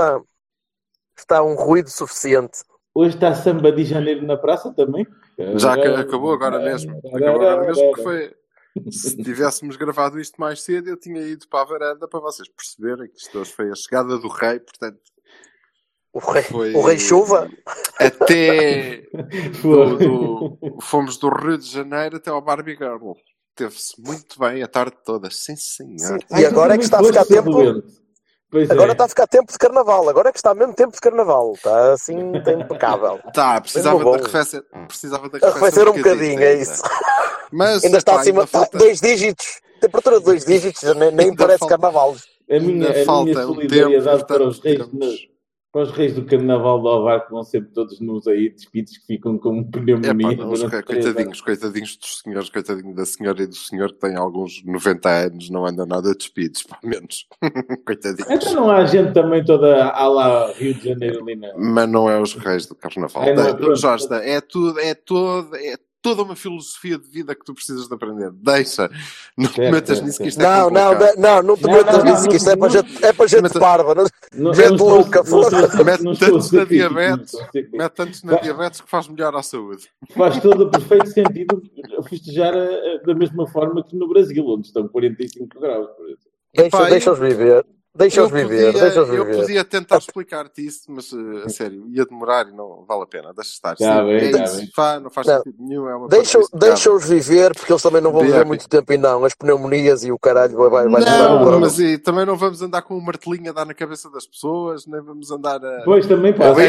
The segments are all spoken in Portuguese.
Está. Está um ruído suficiente. Hoje está samba de janeiro na praça também? Já que acabou agora mesmo. Acabou agora mesmo porque foi. Se tivéssemos gravado isto mais cedo, eu tinha ido para a varanda para vocês perceberem que isto hoje foi a chegada do rei, portanto. O rei, Foi- o rei chuva? Até. Do- do- fomos do Rio de Janeiro até ao Barbie Girl. Teve-se muito bem a tarde toda, sim senhor. E agora é que está a ficar tempo. Pois Agora é. está a ficar tempo de carnaval. Agora é que está mesmo tempo de carnaval. Está assim, está impecável. Tá, precisava de arrefecer, precisava de Arrefecer um bocadinho, é ainda. isso. Mas Ainda está pá, acima. ainda falta- Dois dígitos. Temperatura de dois dígitos. Nem, nem parece falta- carnaval. A minha, Ainda a minha falta um solidariedade tempo, para, os reis, para os reis do carnaval do Alvar que vão sempre todos nos aí despidos que ficam com É pneumonia. pá, não, os coitadinhos, coitadinos dos senhores, coitadinho da senhora e do senhor que tem alguns 90 anos, não andam nada despidos, pelo menos. coitadinhos. Então não há gente também toda à lá Rio de Janeiro ali na... Mas não é os reis do carnaval. É, não, Da- pronto. Jorge, é tudo, é todo, é toda uma filosofia de vida que tu precisas de aprender. Deixa, não te metas nisso que isto Não, é não, complicado. não, não te Não, metas não, nisso, não, que isto é para não. gente, é para gente Meta- parva. não- Não, Gente não louca, não. Mete não estou tanto na diabetes. não. Mete tantos na diabetes que faz melhor à saúde. Faz todo o perfeito sentido festejar a- a- da mesma forma que no Brasil, onde estão 45 graus. Deixa- Deixa-os viver. Deixa-os eu viver. podia, Deixa-os eu viver. podia tentar explicar-te isso, mas eh, a sério, ia demorar e não vale a pena. Deixa estar. Tá bem, é tá isso. bem. Fá, não faz Não. sentido nenhum. É uma Deixa-. Deixa-os viver, porque eles também não vão viver muito tempo e não. As pneumonias e o caralho vai, vai, vai Não, vai- mas e, também não vamos andar com um martelinho a dar na cabeça das pessoas, nem vamos andar a, Pois também a, pode.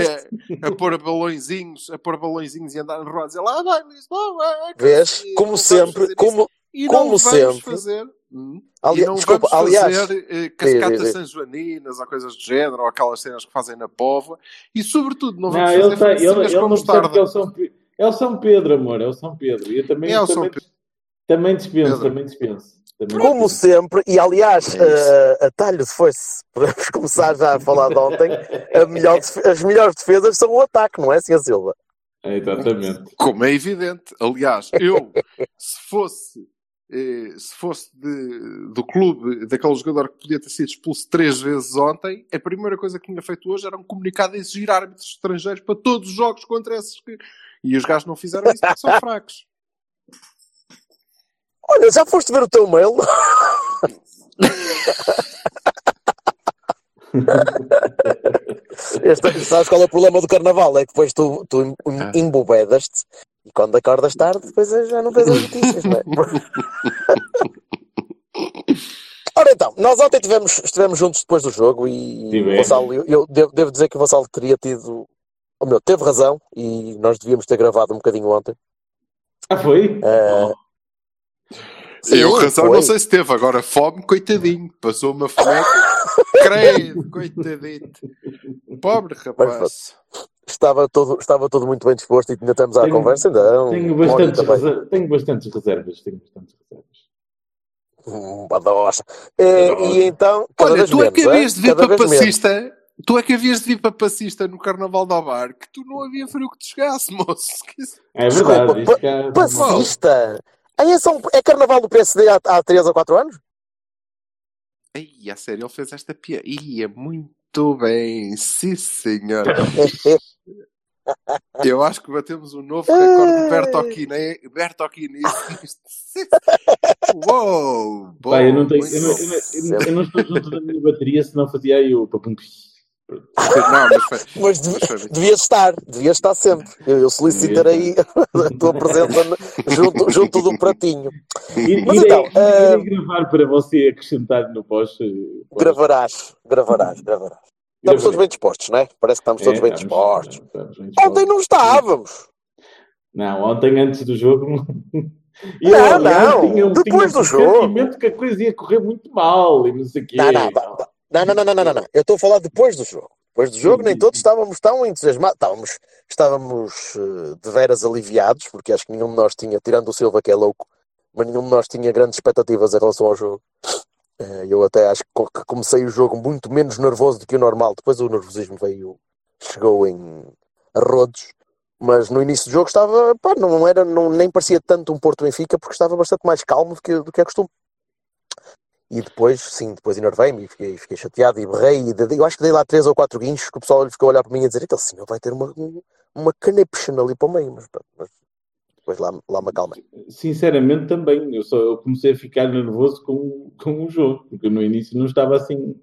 a, a pôr balõezinhos, a pôr balõezinhos e andar na rua a dizer lá vai Lisboa, é Vês? Como não sempre, como, isso." e como não sempre. Hum, Ali- e não desculpa, vamos aliás, fazer eh, diz, cascatas sanjoaninas ou coisas do género, ou aquelas cenas que fazem na pova, e sobretudo não Não, vamos ele, fazer tá, ele, ele com não percebe que é o, mostarda. São, é o São Pedro, amor, é o São Pedro. E eu também, É o São também, Pedro. também dispenso, Pedro. também dispenso. Também como dispenso. sempre, e aliás, É eh, a talho de foice, podemos começar já a falar de ontem, a melhor as melhores defesas são o ataque, não é, Cia Silva? É, exatamente. Como é evidente. Aliás, eu, se fosse, se fosse de- do clube, daquele jogador que podia ter sido expulso três vezes ontem, a primeira coisa que tinha feito hoje era um comunicado a exigir árbitros estrangeiros para todos os jogos contra esses que. E os gajos não fizeram isso porque são fracos. Olha, já foste ver o teu mail? Este, sabes qual é o problema do carnaval? É que depois tu, tu Ah. embobedas-te e quando acordas tarde, depois já não vês as notícias, não é? Ora então, nós ontem tivemos, estivemos juntos depois do jogo e o Tivemos. Vassalo, eu, eu devo, devo dizer que o Vassalo teria tido, oh meu, teve razão e nós devíamos ter gravado um bocadinho ontem. Ah, foi? Eh, sim, eu, razão, foi. não sei se teve. Agora, fome, coitadinho. Passou uma fomeca. Creio, coitadito. Pobre rapaz. Estava todo, estava todo muito bem disposto e ainda estamos à Tenho- conversa, ainda. Tenho hora e bastantes, também. reser- tenho bastantes reservas. Tenho bastantes reservas. Hum, badocha. Eh, e então, cada Olha, vez tu é menos, que é? havias de vir Cada para vez menos. passista. Tu é que havias de vir para passista no Carnaval da Bar, que tu não havia frio que te chegasse, moço. Que É Desculpa, verdade. cá é. Passista? Aí é, só- é carnaval do PSD há, há 3 ou 4 anos? Ai, a sério, ele fez esta piada. Ia muito bem, sim senhor. Eu acho que batemos um novo recorde de Bertocchini. Bertocchini. Uou! Bom, Pá, eu, não tenho, eu, não, bom. eu, não, eu, não, eu não estou junto da minha bateria, senão fazia aí o papum. Não, mas foi, Mas dev- mas foi devias estar, devias estar sempre. Eu, eu solicitarei a tua presença junto, junto do pratinho. Ir- Mas Irei, então, irei gravar para você acrescentar no pós. pós- Gravarás, gravarás, gravarás. Estamos todos bem dispostos, não é? Parece que estamos É, todos bem estamos- dispostos. estamos bem dispostos. Ontem não estávamos. Não, ontem antes do jogo. E Não, eu, não, tinha, depois tinha do jogo. que a coisa ia correr muito mal e não sei o quê. Não, não, não, não, não, não, não, não, não. Eu estou a falar depois do jogo. Depois do jogo, nem todos estávamos tão entusiasmados. Estávamos, estávamos eh, de veras aliviados, porque acho que nenhum de nós tinha, tirando o Silva, que é louco, mas nenhum de nós tinha grandes expectativas em relação ao jogo. Eh, Eu até acho que co- que comecei o jogo muito menos nervoso do que o normal. Depois o nervosismo veio, chegou em arrodos. Mas no início do jogo estava, pá, não era, não, nem parecia tanto um Porto Benfica, porque estava bastante mais calmo do que, do que é costume. E depois, sim, depois enervei-me e fiquei, fiquei chateado e berrei. E de- eu acho que dei lá três ou quatro guinchos que o pessoal ficou a olhar para mim e a dizer: Então, senhor, vai ter uma, uma connection ali para o meio. Mas, mas depois lá, lá me acalmei. Sinceramente, também. Eu, só, eu comecei a ficar nervoso com, com o jogo, porque no início não estava assim,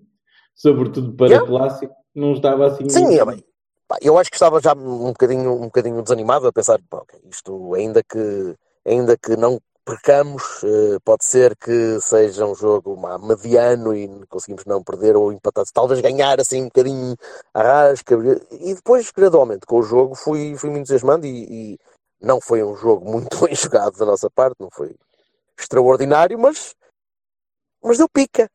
sobretudo para Yeah. clássico, não estava assim. Sim, é bem. Eu acho que estava já um bocadinho, um bocadinho desanimado a pensar: pá, ok, isto ainda que, ainda que não percamos, eh, pode ser que seja um jogo mediano e conseguimos não perder ou empatar, talvez ganhar assim um bocadinho a rasca. E depois, gradualmente, com o jogo, fui, fui me entusiasmando e, e não foi um jogo muito bem jogado da nossa parte, não foi extraordinário, mas, mas deu pica.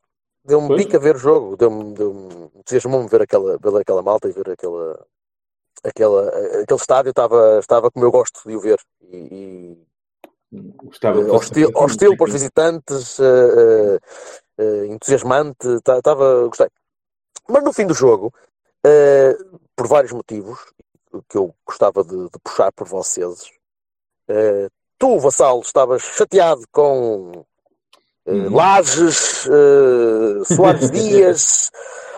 Deu-me Pois. pica ver o jogo, deu-me deu entusiasmou-me ver aquela, ver aquela malta e ver aquela, aquela, aquele estádio, estava, estava como eu gosto de o ver. E, e, Gostava eh, hostil, hostil para os visitantes, eh, eh, entusiasmante, estava, gostei. Mas no fim do jogo, por vários motivos, que eu gostava de, de puxar por vocês, eh, tu, Vassalo, estavas chateado com Uhum. Lages, eh, Soares Dias,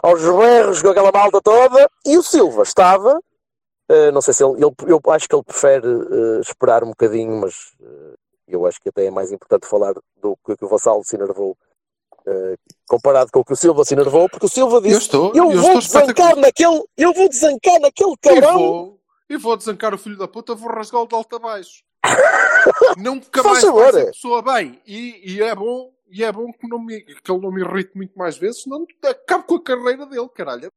aos berros com aquela malta toda, e o Silva estava, não sei se ele, ele- eu acho que ele prefere esperar um bocadinho, mas eu acho que até é mais importante falar do que, que o Vassalo se enervou eh, comparado com o que o Silva se enervou, porque o Silva Eu disse: estou, Eu, eu vou estou desancar naquele, eu vou desancar naquele E cabrão. vou, e vou desancar o filho da puta, vou rasgá-lo de alto a baixo. Nunca Faz mais vai favor. ser pessoa bem. E, e é bom, e é bom que, não me, que ele não me irrite muito mais vezes, senão acabo com a carreira dele, caralho.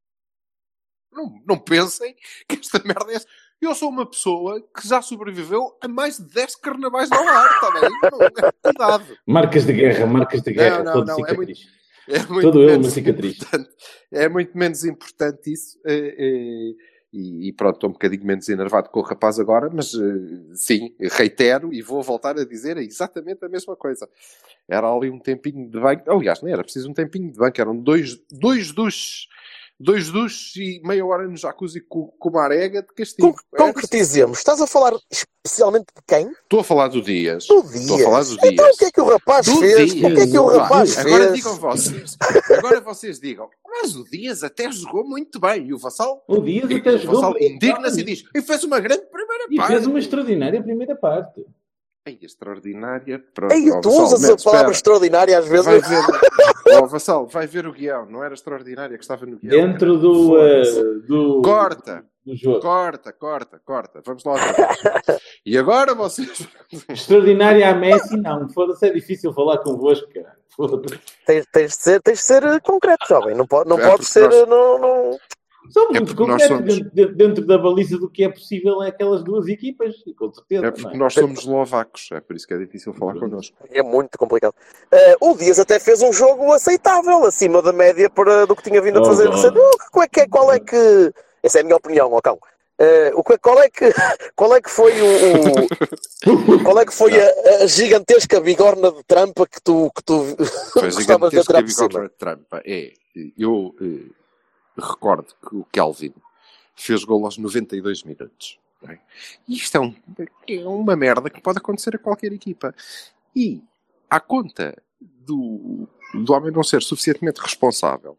Não, não pensem que esta merda é. Eu sou uma pessoa que já sobreviveu a mais de 10 carnavais ao ar, está bem? Não, é cuidado. Marcas de guerra, marcas de guerra, não, todo não, é cicatriz. É muito Todo menos uma cicatriz. É muito menos importante isso. eh, eh, e, e pronto, estou um bocadinho menos enervado com o rapaz agora, mas eh, sim, reitero e vou voltar a dizer exatamente a mesma coisa. Era ali um tempinho de banho. Aliás, não era preciso um tempinho de banho, eram dois, dois duches. Dois duches e meia hora no jacuzzi com, com uma arega de castigo. Con- Concretizemos, estás a falar especialmente de quem? Estou a falar do Dias. Do Estou a falar Dias. do Dias. Então o que é que o rapaz Do fez? Dias. O que é que o rapaz Agora fez? digam vocês. Agora vocês digam. Mas o Dias até jogou muito bem. E o Vassal, O Dias e, até o jogou. Vassal indigna-se e diz: E fez uma grande primeira E parte. fez uma extraordinária primeira parte. Ei, extraordinária. Pronto, Ei, tu Vassal, usas a palavra espera. extraordinária às vezes. Vai ver. Ó, Vassal, vai ver o guião. Não era extraordinária que estava no guião. Dentro do, eh, do, Corta. do jogo. Corta, corta, corta. Vamos lá outra vez. E agora vocês. Extraordinária a Messi, não. Foda-se, é difícil falar convosco, cara. Foda-se. Tens, tens de ser, tens de ser concreto, jovem. Não pode, não É ser. nós- eh, Não, não... Somos É muito porque nós concretos somos- dentro, dentro da baliza do que é possível é aquelas duas equipas, com certeza. É porque é? nós somos eslovacos. É por isso que é difícil falar connosco. É muito complicado. Eh, o Dias até fez um jogo aceitável, acima da média para, do que tinha vindo a Oh, fazer God. recente. Oh, qual, é que, é- qual é que. Essa é a minha opinião, ó cão. Eh, o que- qual, é que, qual é que foi o. o- qual é que foi a, a gigantesca bigorna de trampa que tu, que tu Foi gostavas de gigantesca atirar a por cima? bigorna de trampa. É, eu eh, recordo que o Kelvin fez gol aos 92 minutos. é? E isto é, um- é uma merda que pode acontecer a qualquer equipa. E, à conta do, do homem não ser suficientemente responsável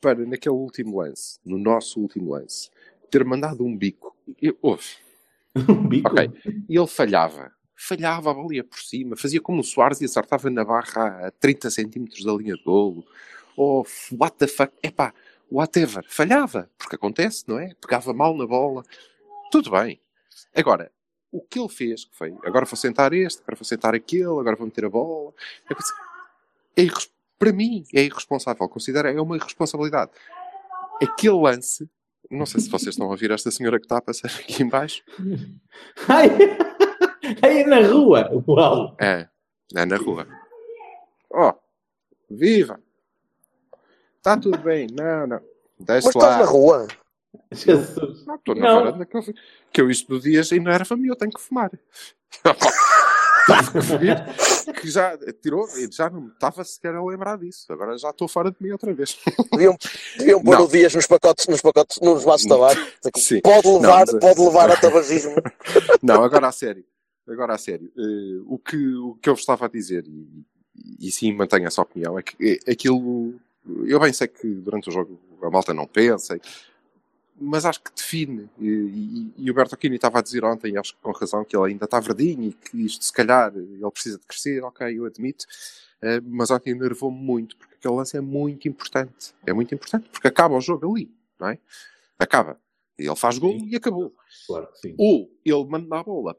para, naquele último lance, no nosso último lance, ter mandado um bico. Eu, ouve, Um bico. Ok. E ele falhava. Falhava a bola ia por cima. Fazia como o Soares e acertava na barra a 30 centímetros da linha de golo. Ou what the fuck. Epá, whatever. Falhava. Porque acontece, não é? Pegava mal na bola. Tudo bem. Agora, o que ele fez, que foi, agora vou sentar este, agora vou sentar aquele, agora vou meter a bola. É é para mim, é irresponsável. Considero, é uma irresponsabilidade. Aquele lance, não sei se vocês estão a ouvir esta senhora que está a passar aqui em baixo. Ai, Aí na rua. Uau. É, é na rua. Ó, viva! Está tudo bem. Não, não. Deixa Mas estás lá. na rua? Jesus. Não, estou na varanda que eu, que eu isto do dias ainda era família, eu tenho que fumar. Que já tirou, já não me estava sequer a lembrar disso. Agora já estou fora de mim outra vez. Deviam, deviam pôr o Dias nos pacotes, nos pacotes, nos vasos de tabaco. Sim. Pode levar, Não, é- pode levar a tabagismo. Não, agora a sério. Agora a sério. Eh, o, que, o que eu vos estava a dizer, e, e sim mantenho essa opinião, é que é, aquilo. Eu bem sei que durante o jogo a malta não pensa, mas acho que define. E, e, e o Bertocchini estava a dizer ontem, acho que com razão, que ele ainda está verdinho e que isto se calhar ele precisa de crescer, ok, eu admito. Eh, mas ontem enervou-me muito, porque aquele lance é muito importante. É muito importante, porque acaba o jogo ali, não é? Acaba. Ele faz gol e acabou. Claro. Ou ele manda a bola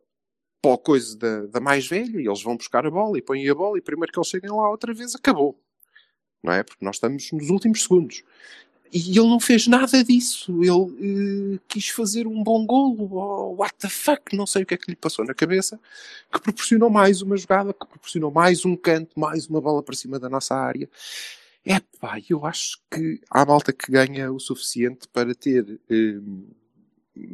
para o coisa da, da mais velha e eles vão buscar a bola e põem a bola e primeiro que eles cheguem lá outra vez acabou. Não é? Porque nós estamos nos últimos segundos. E ele não fez nada disso. Ele eh, quis fazer um bom golo. Oh, what the fuck? Não sei o que é que lhe passou na cabeça. Que proporcionou mais uma jogada, que proporcionou mais um canto, mais uma bola para cima da nossa área. É pá, eu acho que há malta que ganha o suficiente para ter eh,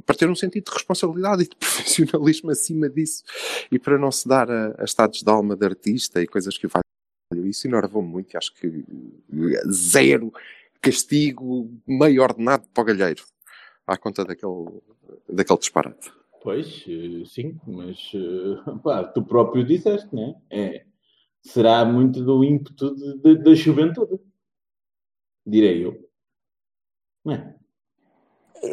para ter um sentido de responsabilidade e de profissionalismo acima disso e para não se dar a, a estados de alma de artista e coisas que valham. Isso enervou-me muito acho que eh, zero castigo meio ordenado para o galheiro à conta daquele, daquele disparate. Pois, eh, sim, mas eh, pá, tu próprio disseste, né? É, será muito do ímpeto da juventude, direi eu. Não é?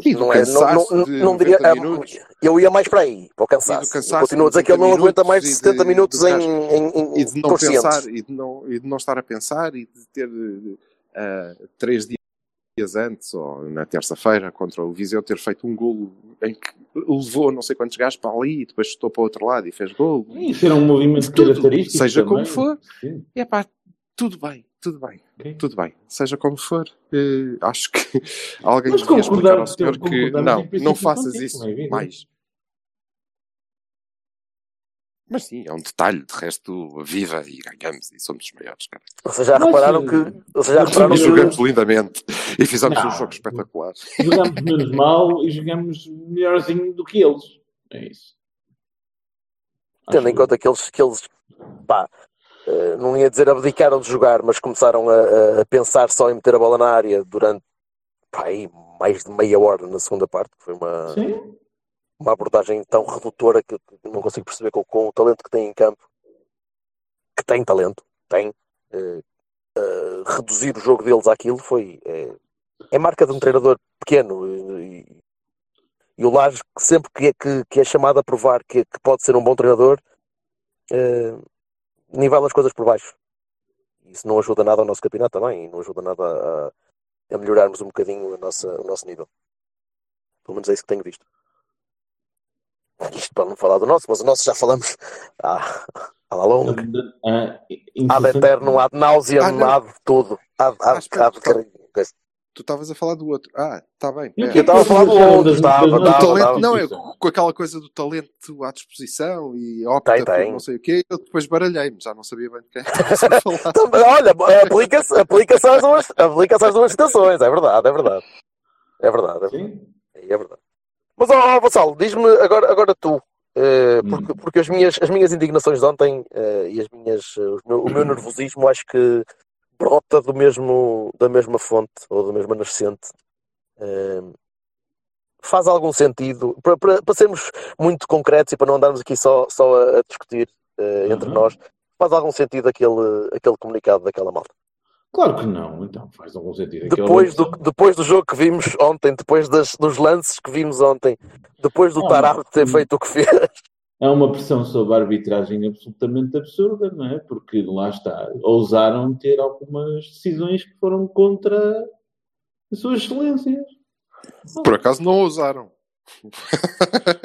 E do Não, é, não, não, de não diria. 90 minutos. Eu ia mais para aí, para o cansaço. cansaço continuo a dizer que ele não 90 aguenta mais de minutos e 70 de- minutos em, em, em e de não pensar e de não, e de não estar a pensar e de ter eh, três dias antes ou na terça-feira contra o Viseu ter feito um golo em que levou não sei quantos gajos para ali e depois chutou para o outro lado e fez golo. Isso era um movimento característico. seja como também. for. Sim, E é pá, tudo bem, tudo bem, ok. tudo bem, seja como for. Eh, acho que alguém Mas devia explicar ao senhor que não, não faças contigo, isso é mais. Mas sim, é um detalhe, de resto, viva e ganhamos e somos os maiores, cara. Vocês já Mas, repararam eh, que. Vocês já mas repararam E Não, jogamos que. lindamente e fizemos um Não. jogo espetacular. Jogamos menos mal e jogamos melhorzinho do que eles. É isso. Tendo em Acho- conta que eles, que eles pá, não ia dizer abdicaram de jogar, mas começaram a, a- pensar só em meter a bola na área durante pá, aí mais de meia hora na segunda parte, que foi uma, Sim, uma abordagem tão redutora que não consigo perceber com, com o talento que tem em campo, que tem talento, tem. eh, eh, reduzir o jogo deles àquilo foi. É, é marca de um treinador pequeno e, e- e o que sempre que é, que, que é chamado a provar que, que pode ser um bom treinador, eh, nivela as coisas por baixo. Isso não ajuda nada ao nosso campeonato também, e não ajuda nada a, a melhorarmos um bocadinho a nossa, o nosso nível. Pelo menos é isso que tenho visto. Isto para não falar do nosso, mas o nosso já falamos há, há longo. Ah, Ad incessante- eterno, ad nauseam, Ah, não. ad tudo. Ad, espera, ad, espera. coisa. Tu estavas a falar do outro. Ah, está bem. O É. Eu estava a falar do outro, estava, O estava, não, é com aquela coisa do talento à disposição e opta Tem, tem. não sei o quê, eu depois baralhei-me, já não sabia bem de quem estava a falar. Também, olha, aplica-se aplica às, duas, aplica às duas situações, é verdade, é verdade. É verdade, é verdade. Sim. É verdade. Mas, ó, ó, Vassalo, diz-me agora, agora tu, eh, porque, porque as, minhas, as minhas indignações de ontem eh, e as minhas, eh, os meu- o meu nervosismo acho que brota do mesmo, da mesma fonte ou da mesma nascente. Eh, faz algum sentido, para, para, para sermos muito concretos e para não andarmos aqui só, só a, a discutir eh, entre Uhum. nós, faz algum sentido aquele, aquele comunicado daquela malta? Claro que não, então faz algum sentido. Aquela Depois do, depois do jogo que vimos ontem, depois das, dos lances que vimos ontem, depois do Ah, Tarab ter mas- feito o que fez, É uma pressão sobre a arbitragem absolutamente absurda, não é? Porque lá está, ousaram ter algumas decisões que foram contra as suas excelências. Por acaso não ousaram.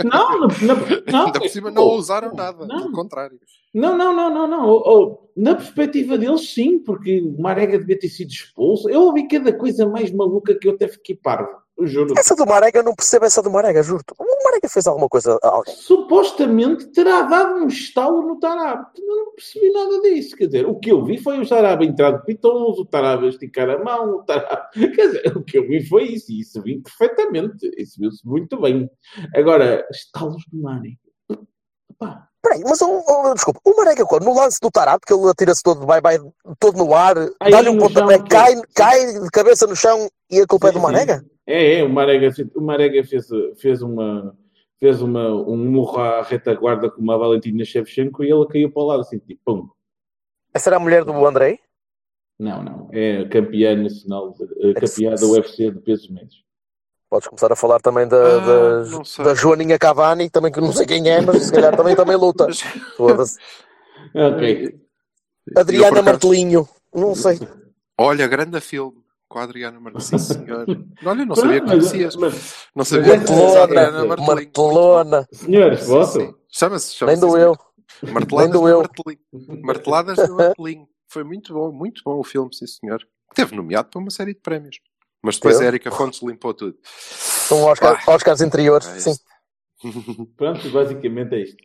Não, na, na- não, Ainda por cima não oh, ousaram nada, Não, pelo contrário. não, não, não, não. não. Oh, oh, na perspectiva deles, sim, porque o Marega devia ter sido expulso. Eu ouvi cada coisa mais maluca que eu até fiquei parvo. Juro. Essa do Marega, eu não percebo essa do Marega, juro-te. O Marega fez alguma coisa a alguém. Supostamente terá dado um estalo no Tarab. Eu não percebi nada disso. Quer dizer, o que eu vi foi o Tarab entrar de pitons, o Tarab esticar a mão, o Tarab... Quer dizer, o que eu vi foi isso. E isso vi perfeitamente. Isso viu-se muito bem. Agora, estalos do Mane. Pá, Peraí, mas o, o- desculpa, o Marega quando? No lance do Tarap, que ele atira-se todo de bye-bye, todo no ar, dá-lhe um pontapé, cai, cai de cabeça no chão e a culpa é Sim, do Marega? sim. É, é, o Marega, o Marega fez, fez uma fez uma, um murro à retaguarda com uma Valentina Shevchenko e ela caiu para o lado assim, tipo, pum. Essa era a mulher do Andrei? Não, não. É campeã nacional, de- eh, campeã da UFC de pesos médios. Podes começar a falar também da, Ah, sei. da Joaninha Cavani, também que não sei quem é, mas se calhar também, também luta. Ok. Adriana acaso- Martelinho, não sei. Olha, grande filme com a Adriana Martins. Sim, senhor. Olha, não sabia que conhecias. mas- Não sabia que conhecias a Adriana Martelona, Martelinho. Martelona, senhores, vosso? Chama-se, nem chama-se. do eu. Marteladas Nem do eu. Martelinho. Marteladas do Martelinho. Foi muito bom, muito bom o filme, sim senhor. Teve nomeado para uma série de prémios. Mas depois Teve. a Erika Fontes limpou tudo. São Oscar, Oscars interiores, É sim. Pronto, basicamente é isto.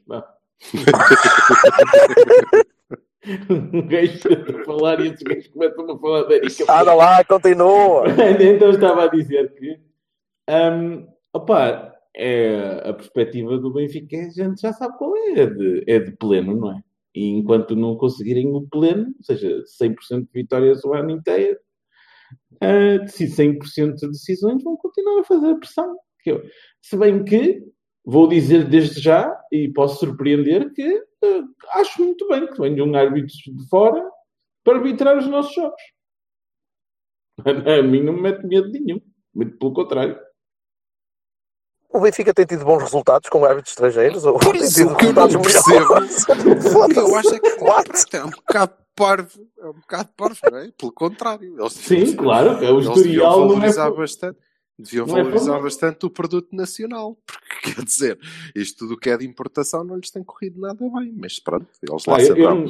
Um gajo a falar e esses gajos começam a falar da Erika. Lá, continua. então estava a dizer que hum, opa, é, a perspectiva do Benfica a gente já sabe qual é, é de, é de pleno, não é? E enquanto não conseguirem o pleno, ou seja, 100% de vitórias o ano inteiro, uh, 100% de decisões vão continuar a fazer a pressão. Se bem que vou dizer desde já, e posso surpreender, que uh, acho muito bem que venha um árbitro de fora para arbitrar os nossos jogos. A mim não me mete medo nenhum. Muito pelo contrário. O Benfica tem tido bons resultados com árbitros estrangeiros? Ou Por tem isso tido que eu não resultados melhores? O que eu acho é que What? é um bocado parvo. É um bocado parvo, não é? Pelo contrário. Eles Sim, claro. É o deviam historial não é... valorizar por- bastante. Deviam não é valorizar por- bastante o produto nacional. Porque, quer dizer, isto tudo que é de importação não lhes tem corrido nada bem. Mas pronto, eles lá Ah, saberão. não,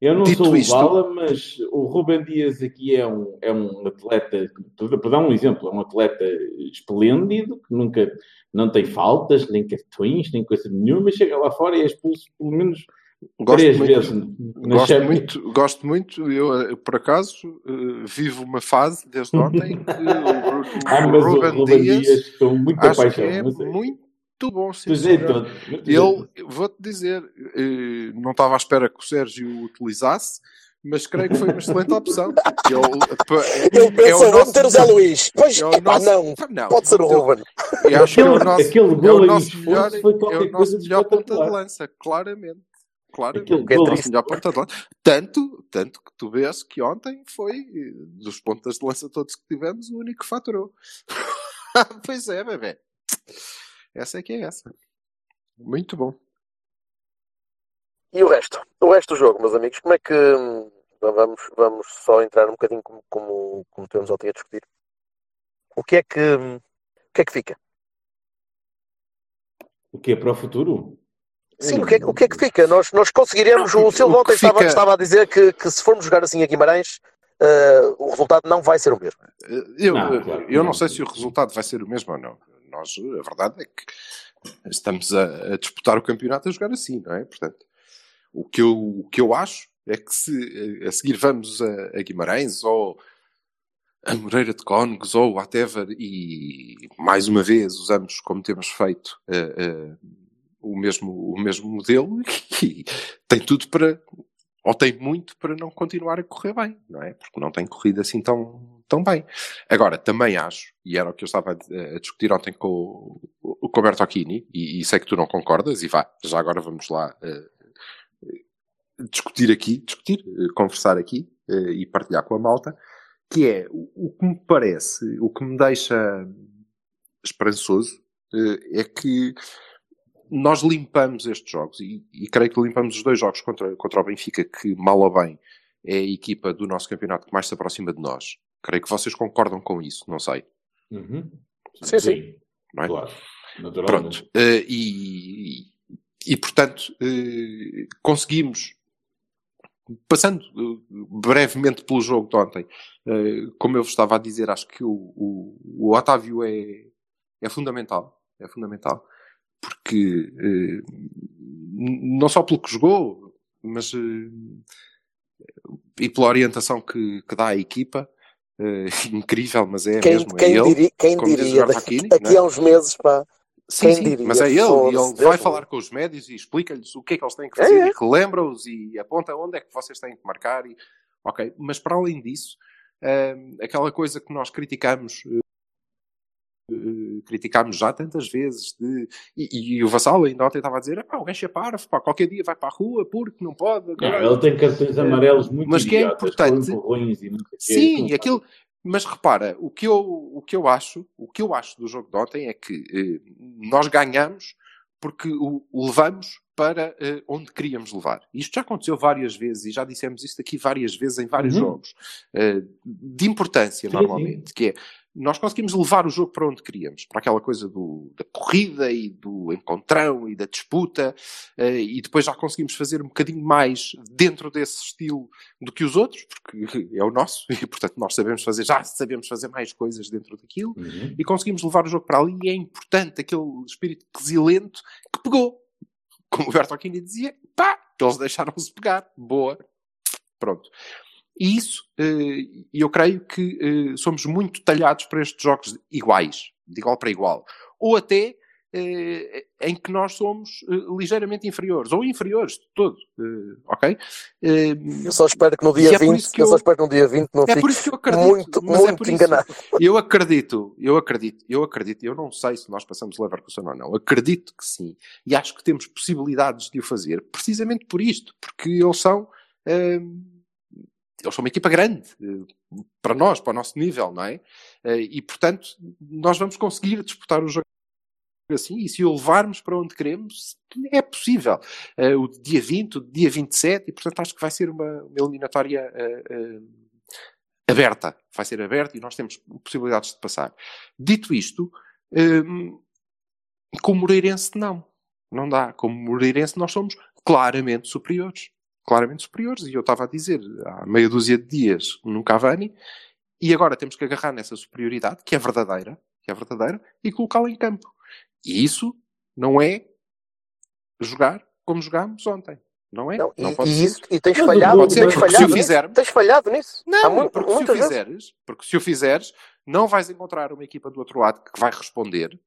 eu não Dito sou o isto- bala, mas o Ruben Dias aqui é um, é um atleta, para dar um exemplo, é um atleta esplêndido, que nunca não tem faltas, nem cartões, nem coisa nenhuma, chega lá fora e é expulso pelo menos Gosto três muito- vezes Gosto muito, gosto muito, eu eh, por acaso eh, vivo uma fase desde ontem que o, o Ah, mas o Ruben, Ruben Dias, Dias, estou muito acho que apaixonado. é mas é- muito bom. sim, Pois é. Ele, vou-te dizer, eh, não estava à espera que o Sérgio o utilizasse, mas creio que foi uma excelente opção. Ele, Ele é pensou, o vou meter o Zé Luís. Pois, é epá, nosso- não, Pá, não, pode ser o Ruben. eu acho que é o Aquele- nosso, aquele é gol o em nosso melhor, foi é o nosso melhor ponta de lança, claramente. Claramente, Aquele Que é o nosso melhor ponta de lança. Tanto, tanto que tu vês que ontem foi, eh, dos pontas de lança todos que tivemos, o único que faturou. pois é, bebê. Essa é que é essa. Muito bom. E o resto? O resto do jogo, meus amigos, como é que. hum, Vamos, vamos só entrar um bocadinho como, como, como temos ontem a discutir. O que é que. O que é que fica? O que é para o futuro? Sim, o que é, o que, é que fica? Nós, nós conseguiremos. Não, O o Silva que ontem estava, fica- estava a dizer que, que se formos jogar assim a Guimarães, eh, o resultado não vai ser o mesmo. Eu, Não, claro eu não não. sei se o resultado vai ser o mesmo ou não. Nós, a verdade é que estamos a, a disputar o campeonato a jogar assim, não é? Portanto, o que eu, o que eu acho é que se a seguir vamos a, a Guimarães ou a Moreira de Cónegos ou whatever e mais uma vez usamos como temos feito eh, eh, o, mesmo, o mesmo modelo e tem tudo para ou tem muito para não continuar a correr bem, não é? Porque não tem corrido assim tão, tão bem. Agora, também acho, e era o que eu estava a, a discutir ontem com, o- com o e, e sei que tu não concordas, e vá, já agora vamos lá eh, discutir aqui, discutir, eh, conversar aqui eh, e partilhar com a malta, que é o, o que me parece, o que me deixa esperançoso é que nós limpamos estes jogos e, e creio que limpamos os dois jogos contra, contra o Benfica, que mal ou bem é a equipa do nosso campeonato que mais se aproxima de nós. Creio que vocês concordam com isso, não sei. Uhum. Sim, sim. Não é? Claro. Pronto. Eh, e, e, portanto, eh, conseguimos passando uh, brevemente pelo jogo de ontem, uh, como eu vos estava a dizer, acho que o, o, o Otávio é, é fundamental. É fundamental. Porque uh, não só pelo que jogou, mas e pela orientação que, que dá à equipa, incrível, mas é quem, mesmo. Quem é ele, diria, quem diria daqui, daqui a uns meses, pá. Sim, Quem sim, diria? mas é ele, e ele vai falar com os médios e explica-lhes o que é que eles têm que fazer É, é. e relembra-os e aponta onde é que vocês têm que marcar. E... Ok, mas para além disso, hum, aquela coisa que nós criticamos, eh, eh, criticámos já tantas vezes, de... e, e o Vassal ainda ontem estava a dizer: "Epá, o gajo é parvo, pá, qualquer dia vai para a rua porque não pode. Não, caralho." ele tem cartões amarelos muito Mas que é importante- e. Sim, Não aquilo. Mas repara, o que eu, o que eu acho, o que eu acho do jogo de ontem é que eh, nós ganhamos porque o o levamos para eh, onde queríamos levar. Isto já aconteceu várias vezes e já dissemos isto aqui várias vezes em vários Uhum. jogos eh, de importância Sim, normalmente, que é nós conseguimos levar o jogo para onde queríamos, para aquela coisa do, da corrida e do encontrão e da disputa, eh, e depois já conseguimos fazer um bocadinho mais dentro desse estilo do que os outros, porque é o nosso, e portanto nós sabemos fazer, já sabemos fazer mais coisas dentro daquilo, Uhum. e conseguimos levar o jogo para ali, e é importante aquele espírito resilente que pegou. Como o Bertolini dizia, pá, eles deixaram-se pegar, boa, pronto. E isso, eh, eu creio que eh, somos muito talhados para estes jogos iguais, de igual para igual. Ou até eh, em que nós somos ligeiramente inferiores, ou inferiores de todo, ok? Eu só espero que no E dia é por 20, isso que eu... eu- só espero que no dia 20 não é por fique isso que eu acredito, muito, é muito isso. enganado. Eu acredito, eu acredito, eu acredito, eu não sei se nós passamos Leverkusen ou não, acredito que sim, e acho que temos possibilidades de o fazer, precisamente por isto, porque eles são, hum, eles são uma equipa grande, eh, para nós, para o nosso nível, não é? Eh, E, portanto, nós vamos conseguir disputar o jogo assim, e se o levarmos para onde queremos, é possível. Eh, o dia 20, o dia 27, e portanto acho que vai ser uma, eliminatória aberta. Vai ser aberta e nós temos possibilidades de passar. Dito isto, hum, com o Moreirense não. Não dá. Como Moreirense nós somos claramente superiores. Claramente superiores. E eu estava a dizer há meia dúzia de dias no Cavani e agora temos que agarrar nessa superioridade, que é verdadeira, que é verdadeira, e colocá-la em campo. E isso não é jogar como jogámos ontem. Não é? Não, não e, pode e isso, e tens falhado, Pode ser, tens porque se falhado o nisso. fizermos- Tens falhado nisso. Não, muito, porque se o vezes. fizeres, porque se o fizeres, não vais encontrar uma equipa do outro lado que vai responder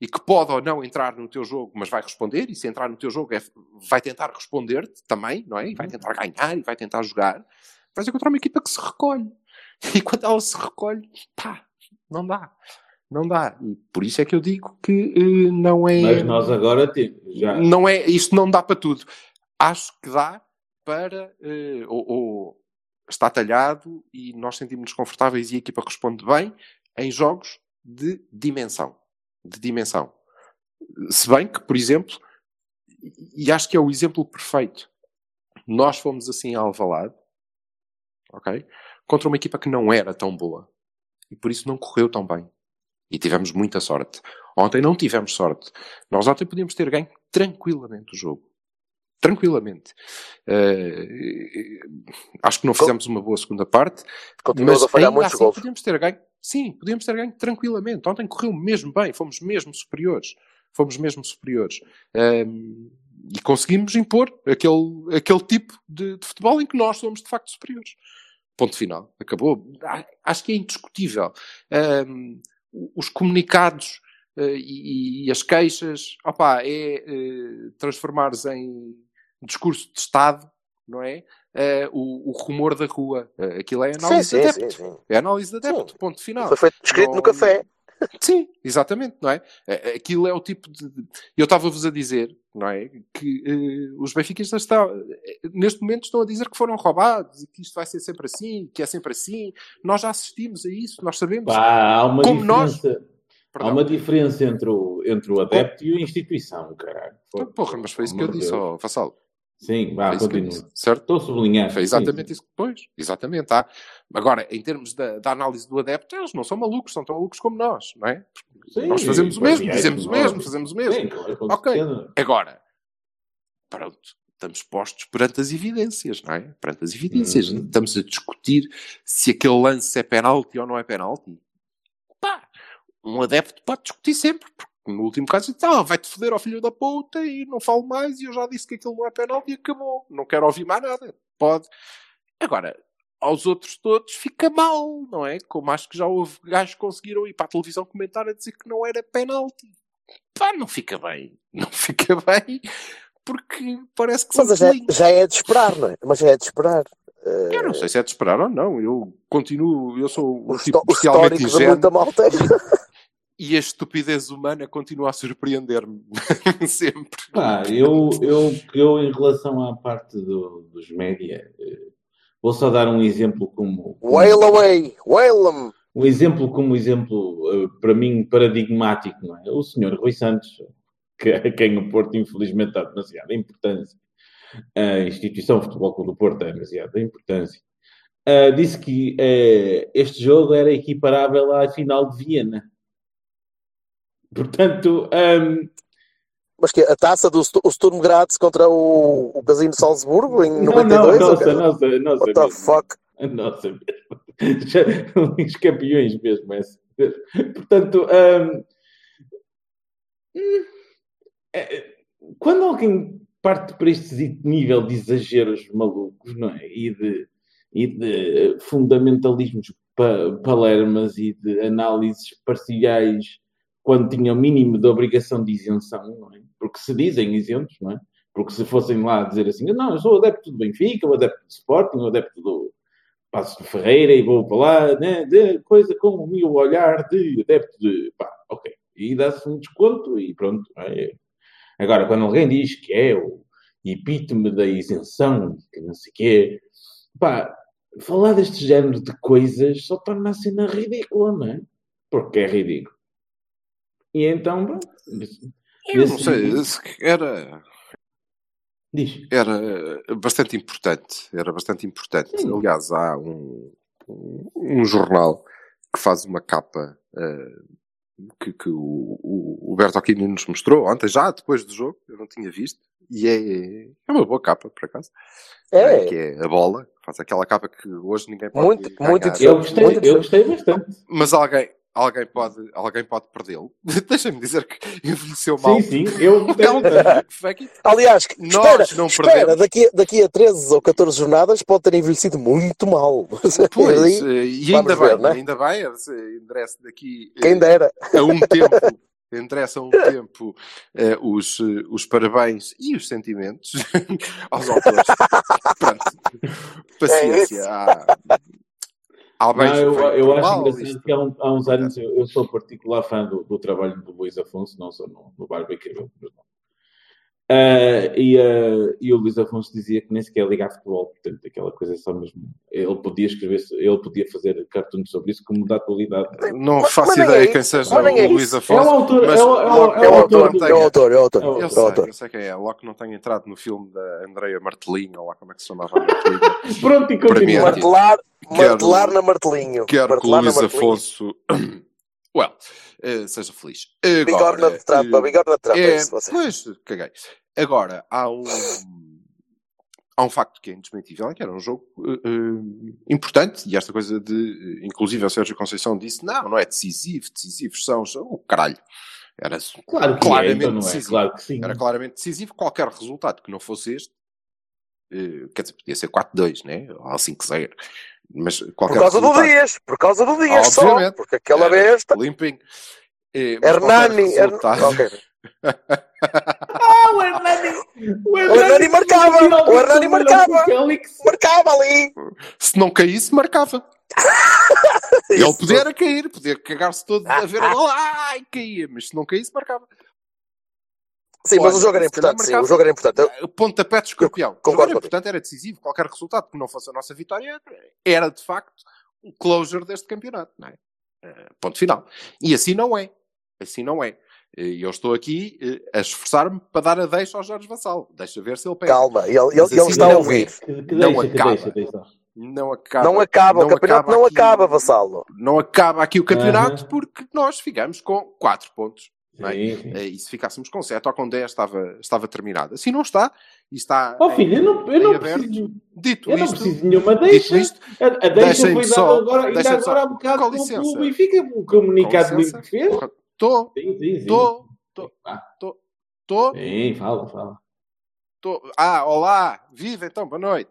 e que pode ou não entrar no teu jogo, mas vai responder, e se entrar no teu jogo é- vai tentar responder-te também, não é? E vai tentar ganhar e vai tentar jogar. Vais encontrar uma equipa que se recolhe. E quando ela se recolhe, pá, não dá. Não dá. E por isso é que eu digo que eh, não é. Mas nós agora temos já. Não é, isto não dá para tudo. Acho que dá para, eh, ou, ou está talhado e nós sentimos-nos confortáveis e a equipa responde bem em jogos de dimensão. De dimensão. Se bem que, por exemplo, e acho que é o exemplo perfeito, nós fomos assim a Alvalade, ok? Contra uma equipa que não era tão boa. E por isso não correu tão bem. E tivemos muita sorte. Ontem não tivemos sorte. Nós ontem podíamos ter ganho tranquilamente o jogo. Tranquilamente. Eh, acho que não fizemos uma boa segunda parte. Continuas mas a falhar ainda muitos assim gols. podíamos ter ganho. Sim, podíamos ter ganho tranquilamente. Ontem correu mesmo bem. Fomos mesmo superiores. Fomos mesmo superiores. Ehm, e conseguimos impor aquele, aquele tipo de, de futebol em que nós somos de facto superiores. Ponto final. Acabou. Ah, Acho que é indiscutível. Ehm, os comunicados eh, e, e as queixas, opá, é eh, transformares em discurso de Estado, não é? Eh, o, o rumor da rua. Eh, aquilo é Sim, análise sim, de sim, adepto. sim. É análise de adepto, Sim. ponto final. Foi feito, escrito Não- no café. Sim, exatamente, não é? Eh, Aquilo é o tipo de. Eu estava-vos a dizer, não é? Que eh, os benfiquistas estão, neste momento estão a dizer que foram roubados e que isto vai ser sempre assim, que é sempre assim. Nós já assistimos a isso, nós sabemos. Pá, há uma Como nós- diferença. Perdão. Há uma diferença entre o, entre o adepto e a instituição, caralho. Porra, mas foi isso que eu disse, ó Vassalo. Sim, vá, continua. certo? Estou a sublinhar. Foi exatamente isso que depois. Exatamente, tá? Agora, em termos da, da análise do adepto, eles não são malucos, são tão malucos como nós, não é? Sim, nós fazemos o mesmo, é, dizemos o nós- mesmo, fazemos o mesmo. Sim, Ok. Agora, pronto. estamos postos perante as evidências, não é? Perante as evidências. Uhum. Estamos a discutir se aquele lance é penalti ou não é penalti. Pá, um adepto pode discutir sempre, porque no último caso diz, ah, vai-te foder ao filho da puta e não falo mais e eu já disse que aquilo não é penalti e acabou. Não quero ouvir mais nada. Pode. Agora, aos outros todos fica mal, não é? Como acho que já houve gajos que conseguiram ir para a televisão comentar a dizer que não era penalti. Pá, não fica bem. Não fica bem porque parece que Mas já, pelinhos. já é de esperar, não é? Mas já é de esperar. Eu não sei se é de esperar ou não. Eu continuo, eu sou um Os, tipo especialmente ingênuo. E a estupidez humana continua a surpreender-me sempre. Pá, eu, eu, eu, em relação à parte do- dos média, eh, vou só dar um exemplo como. como- Whale away, whale 'em. um exemplo como exemplo, eh, para mim, paradigmático, não é? O senhor Rui Santos, que, a quem o Porto, infelizmente, dá demasiada importância. A instituição Futebol Clube do Porto dá demasiada importância. Ah, disse que eh, este jogo era equiparável à final de Viena. Portanto, ahm, Mas que a taça do o Sturm Graz contra o, o Casino de Salzburgo em não, não, 92? nossa, ok? nossa, nossa. What the mesmo. fuck? Nossa, mesmo. Já- os campeões mesmo. essa. Portanto, hum, hum, é, quando alguém parte para este nível de exageros malucos, não é? E de, e de fundamentalismos pa- palermas e de análises parciais quando tinha o mínimo de obrigação de isenção, é? Porque se dizem isentos, não é? Porque se fossem lá dizer assim, não, eu sou adepto do Benfica, o adepto do Sporting, o adepto do Passos de Ferreira e vou para lá, né, de coisa com o meu olhar de adepto de, pá, ok. E dá-se um desconto e pronto. é? Agora, quando alguém diz que é o epítome da isenção, que não sei o quê, pá, falar deste género de coisas só torna a cena ridícula, não é? Porque é ridículo. E então, pronto. Eu não sei, se- era, Diz. era bastante importante. Era bastante importante. Sim. Aliás, há um, um, um jornal que faz uma capa eh, que, que o, o, o Bertolini nos mostrou ontem, já depois do jogo, eu não tinha visto, e é, é uma boa capa, por acaso. É. Que é a bola, faz aquela capa que hoje ninguém pode Muito- ganhar. muito. Eu gostei, Muito eu gostei bastante. Mas alguém, alguém pode, alguém pode perdê-lo. Deixa-me dizer que envelheceu mal. Sim, sim, eu. Aliás, Nós espera, não espera perdemos. daqui, a- daqui a 13 ou 14 jornadas pode ter envelhecido muito mal. Pois, Aí, eh, e vamos ainda ver, bem, né? ainda bem, eh, endereça daqui eh, Quem dera. a um tempo, endereça a um tempo os, os parabéns e os sentimentos aos autores. Pronto, paciência. há, há bens Não, eu, eu acho mal, engraçado que há, um- há uns anos eu, eu sou particular fã do, do trabalho do Luís Afonso, não só no, no Barbecue, mas não. Ah, e, ah, e o Luís Afonso dizia que nem sequer ligar futebol, portanto, aquela coisa só mesmo. Ele podia escrever, ele podia fazer cartoons sobre isso como da atualidade. Não Mas- faço mas é ideia isso, quem seja mas nem é o Luís. É Afonso. o autor, é o, é o, é o É o autor é o autor, é o autor. É o- Eu É o sei, autor. eu sei quem é. Logo que não tenha entrado no filme da Andrea Martelinho, ou lá como é que se chamava a Martelinho. Pronto, e mim é continua. tipo- Martelar, Quero- martelar na martelinho. Quero que o martelar Luís. Afonso, well, eh, seja feliz. Bigorna Agora, de trapa, eh, bigorna de trapa. é, isso, você. pois, caguei. Agora, há um, há um facto que é indesmentível, é que era um jogo eh, importante, e esta coisa de, inclusive o Sérgio Conceição disse, não, não é decisivo, decisivos são, são o caralho. Era Claro que é, claramente então não é? decisivo. Claro que sim. Era claramente decisivo. Qualquer resultado que não fosse este, eh, quer dizer, podia ser 4-2, né? Ou 5-0. Mas qualquer Por causa do resultado, Dias, por causa do Dias só. Porque aquela Era besta. Limpinho. Eh, mas qualquer Hernani. Her... resultado- ok. Ah, o Hernani! O Hernani marcava! O Hernani marcava! Marcava ali. Se não caísse, marcava. Ele podia era cair, podia cagar-se todo a ver bola, ai, caía, mas se não caísse, marcava. Sim, mas o jogo era importante. Sim, o jogo era importante. Eu- O pontapé de escorpião. O jogo concordo era importante, era decisivo. Qualquer resultado que não fosse a nossa vitória era, de facto, o closure deste campeonato. Não é? Eh, ponto final. E assim não é. Assim não é. E eu estou aqui eh, a esforçar-me para dar a deixa ao Jorge Vassal. Deixa ver se ele pega. Calma, ele, ele, Mas ele assim está a não ouvir. Que, que Não deixa, acaba. deixa. Não acaba. Não acaba, o campeonato não aqui- acaba, Vassalo. Não acaba aqui o campeonato porque nós ficamos com 4 pontos. Não é? Sim, sim. Eh, E se ficássemos com 7 ou com 10 estava, estava terminado. Assim não está. E está Oh em- filho, eu não, eu não preciso. Dito Eu não isto, preciso de nenhuma deixa. isto, A, a deixa foi dada agora, ainda agora há um bocado com licença. pelo Benfica, o comunicado Com do licença. que fez. estou, estou, Ah, estou, Sim, fala, fala. estou. Ah, olá, viva então, boa noite.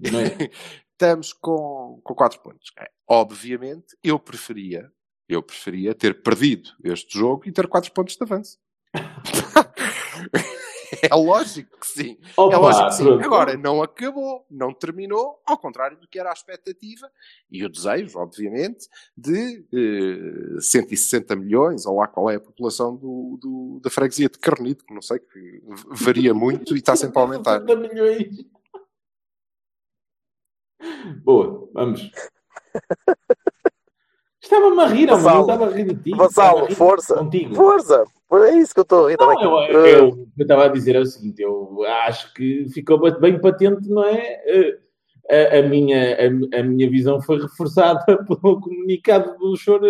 Não é? Estamos com, com 4 pontos. É, Obviamente, eu preferia, eu preferia ter perdido este jogo e ter 4 pontos de avanço. é lógico que sim. é Opa, lógico que sim. Agora, não acabou, não terminou, ao contrário do que era a expectativa e o desejo, obviamente, de eh, 160 milhões, ou lá qual é a população do, do- da freguesia de Carnito, que não sei, que varia muito e está sempre a aumentar. 60 milhões. Boa, vamos. Estava-me a rir, Vassalo. estava a rir de ti. Vassalo, força. Contigo. Força! É isso que eu estou a rir também. Não, eu, eu- o que eu estava a dizer é o seguinte: eu acho que ficou bem- patente, não é? Eh, A, a minha, a, a minha visão foi reforçada pelo comunicado do Choro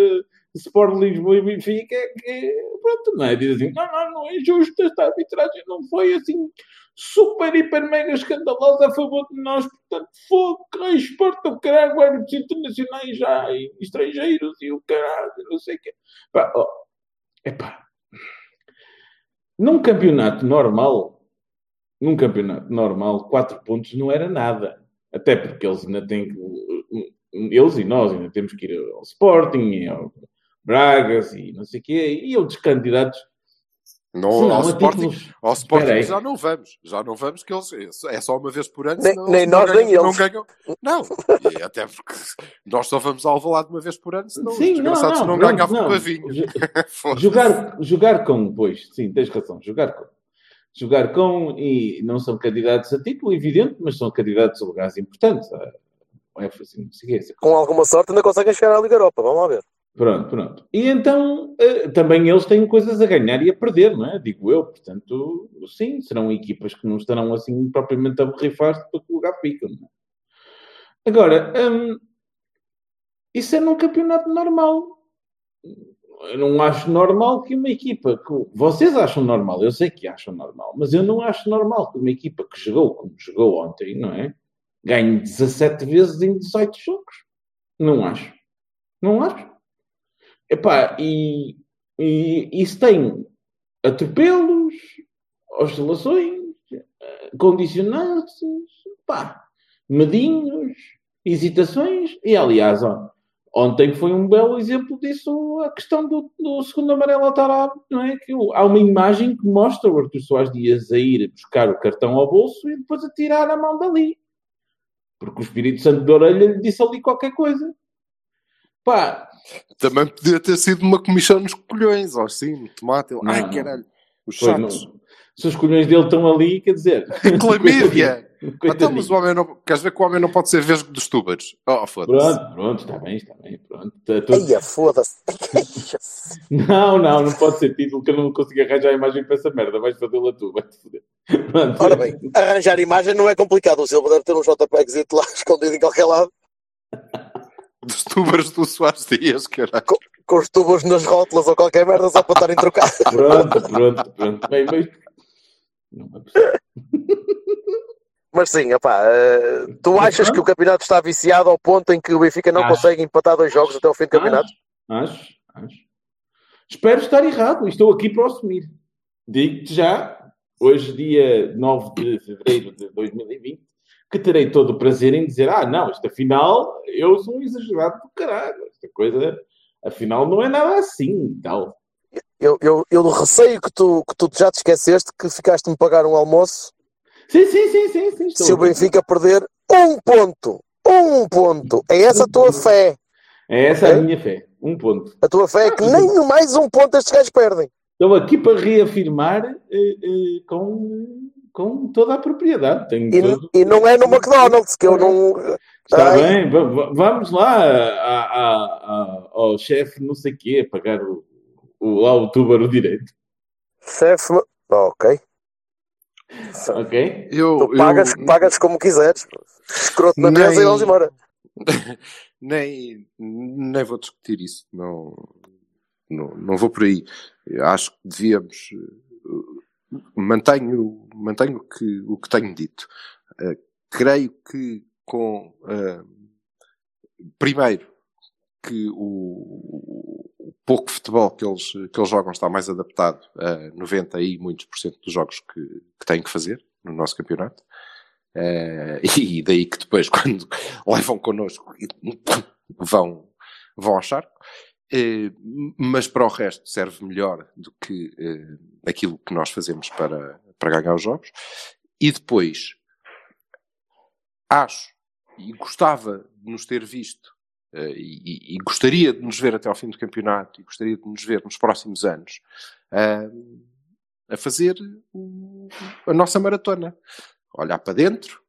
Sport Lisboa e Benfica, que pronto, não é? Diz assim: não, não, não é justo, esta arbitragem não foi assim super, hiper, mega escandalosa a favor de nós, portanto, fogo, respeito o caralho, árbitros internacionais já, e estrangeiros e o caralho, não sei o quê. Pá, ó, epá, num campeonato normal, num campeonato normal, quatro pontos não era nada. Até porque eles ainda têm que. Eles e nós ainda temos que ir ao Sporting ao Bragas e não sei o quê, e outros candidatos. Não, não, ao a Sporting, títulos- ao Sporting já não vamos. Já não vamos, que eles é só uma vez por ano. Nem- senão nem não nós, ganham- nem Não, eles. ganham. não, e até porque nós só vamos ao Alvalade uma vez por ano, senão os Sim, não, desgraçados não, não, ganhavam não. pavinhos. Ju- Foda-se. Jogar, jogar com, pois, sim, tens razão, jogar com. Jogar com, e não são candidatos a título, evidente, mas são candidatos a lugares importantes. A não sei o quê, essa Com alguma sorte ainda conseguem chegar à Liga Europa. Vamos lá ver. Pronto, pronto. E então, eh, também eles têm coisas a ganhar e a perder, não é? Digo eu. Portanto, sim, serão equipas que não estarão assim propriamente a borrifar-se para que o lugar ficam. não é? Agora, hum, isso é num campeonato normal. Eu não acho normal que uma equipa que vocês acham normal, eu sei que acham normal, mas eu não acho normal que uma equipa que jogou como jogou ontem, não é? Ganhe 17 vezes em 18 jogos. Não acho. Não acho. Epá, e, e isso tem atropelos, oscilações, condicionantes, pá, medinhos, hesitações, e aliás, ó, ontem foi um belo exemplo disso, a questão do, do segundo amarelo Tarab, não é? Que há uma imagem que mostra o Artur Soares Dias a ir buscar o cartão ao bolso e depois a tirar a mão dali. Porque o Espírito Santo de Orelha lhe disse ali qualquer coisa. Pá, Também podia ter sido uma comissão nos colhões, ou assim, no tomate. Não, Ai, não. caralho. Os Pois chatos. não. Se os colhões dele estão ali, quer dizer. Clamídia! Coitadinho. Então, mas o homem não... Queres ver que o homem não pode ser vesgo dos túbaros? Oh, foda-se. Pronto, pronto, está bem, está bem. Pronto. Tá tudo- Eia, foda-se. Não, não, não pode ser título que eu não consigo arranjar a imagem para essa merda. Vais fazê-la tu, vai-te foder. Pronto. Ora bem, arranjar imagem não é complicado. O Silva deve ter um JPEG lá escondido em qualquer lado, Dos túbaros do Soares Dias, caralho. com os tubos nas rótulas ou qualquer merda só para estarem trocados. Pronto, pronto, pronto. Bem. Não é possível. Mas sim, opá, eh, tu achas que o campeonato está viciado ao ponto em que o Benfica não Acho. consegue empatar dois jogos até ao fim do campeonato? Acho, acho, acho. Espero estar errado e estou aqui para o assumir. Digo-te já, hoje, dia 9 de fevereiro de 2020, que terei todo o prazer em dizer: ah, não, esta final, eu sou um exagerado do caralho. Esta coisa, afinal, não é nada assim tal. Eu, eu, eu receio que tu, que tu já te esqueceste que ficaste-me pagar um almoço Sim, sim, sim, sim. sim se o a. Benfica perder um ponto. Um ponto. É essa a tua fé. É essa a Ok? minha fé. Um ponto. A tua fé é que nem no mais um ponto estes gajos perdem. Estou aqui para reafirmar eh, eh, com, com toda a propriedade. Tenho E, todo- e não é no McDonald's, que eu não. Está Ai. bem, va- va- vamos lá a- a- a- ao chefe, não sei o quê, pagar o, o, lá o túbaro direito. Chefe. Oh, ok. Ok? Eu, Tu pagas, eu- pagas como quiseres. Escroto na Nem- mesa e vamos embora. nem, nem vou discutir isso. Não, não, não vou por aí. Eu acho que devíamos. Mantenho, mantenho que, o que tenho dito. Eh, creio que com. eh, primeiro, que o, o pouco futebol que eles, que eles jogam está mais adaptado a 90 e muitos por cento dos jogos que, que têm que fazer no nosso campeonato. Eh, e daí que depois, quando levam connosco, vão, vão ao charco. Eh, mas para o resto serve melhor do que eh, aquilo que nós fazemos para, para ganhar os jogos. E depois, acho e gostava de nos ter visto eh, e, e- gostaria de nos ver até ao fim do campeonato e gostaria de nos ver nos próximos anos a fazer a nossa maratona. Olhar para dentro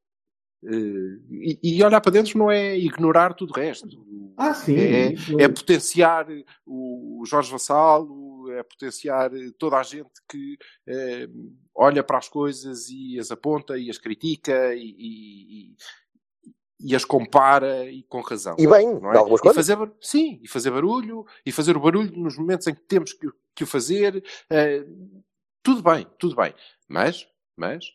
e, e olhar para dentro não é ignorar tudo o resto. Ah, sim. É, isso- é potenciar o Jorge Vassalo, é potenciar toda a gente que eh, olha para as coisas e as aponta e as critica e, e- e- as compara e com razão. E bem, não é? algumas E coisas. fazer, sim, e fazer barulho, e fazer o barulho nos momentos em que temos que, o- que o fazer. eh, tudo bem, tudo bem. Mas, mas,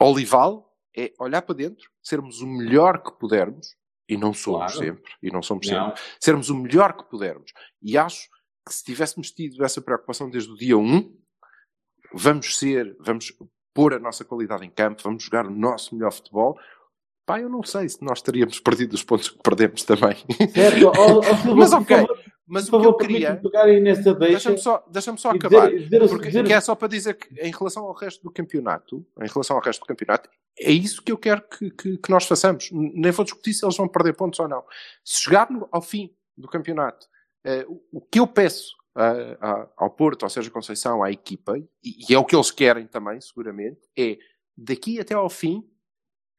Olival é olhar para dentro, sermos o melhor que pudermos, e não somos Claro. sempre, e não somos Não. sempre, sermos o melhor que pudermos. E acho que se tivéssemos tido essa preocupação desde o dia 1, vamos ser, vamos pôr a nossa qualidade em campo, vamos jogar o nosso melhor futebol. Pá, eu não sei se nós teríamos perdido os pontos que perdemos também. Certo, Mas ok, Mas por o que eu favor, queria. permite-me pegar aí nessa deixa. Deixa-me só, deixa só acabar. dizer- dizer- porque, dizer- que é só para dizer que, em relação ao resto do campeonato, em relação ao resto do campeonato, é isso que eu quero que, que- que nós façamos. Nem vou discutir se eles vão perder pontos ou não. Se chegar no- ao fim do campeonato, eh, o, que eu peço ah, ah, ao Porto, ao Sérgio Conceição, à equipa, e, e é o que eles querem também, seguramente, é daqui até ao fim,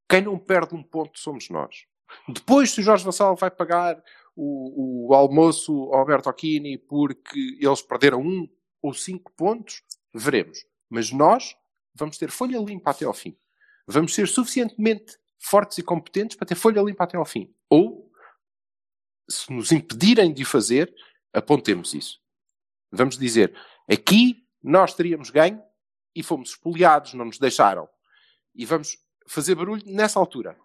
quem não perde um ponto somos nós. Depois, se o Jorge Vassal vai pagar o, o almoço ao Alberto Aquini porque eles perderam um ou cinco pontos, veremos. Mas nós vamos ter folha limpa até ao fim. Vamos ser suficientemente fortes e competentes para ter folha limpa até ao fim. Ou, se nos impedirem de fazer, apontemos isso. Vamos dizer, aqui nós teríamos ganho e fomos espoliados, não nos deixaram. E vamos fazer barulho nessa altura.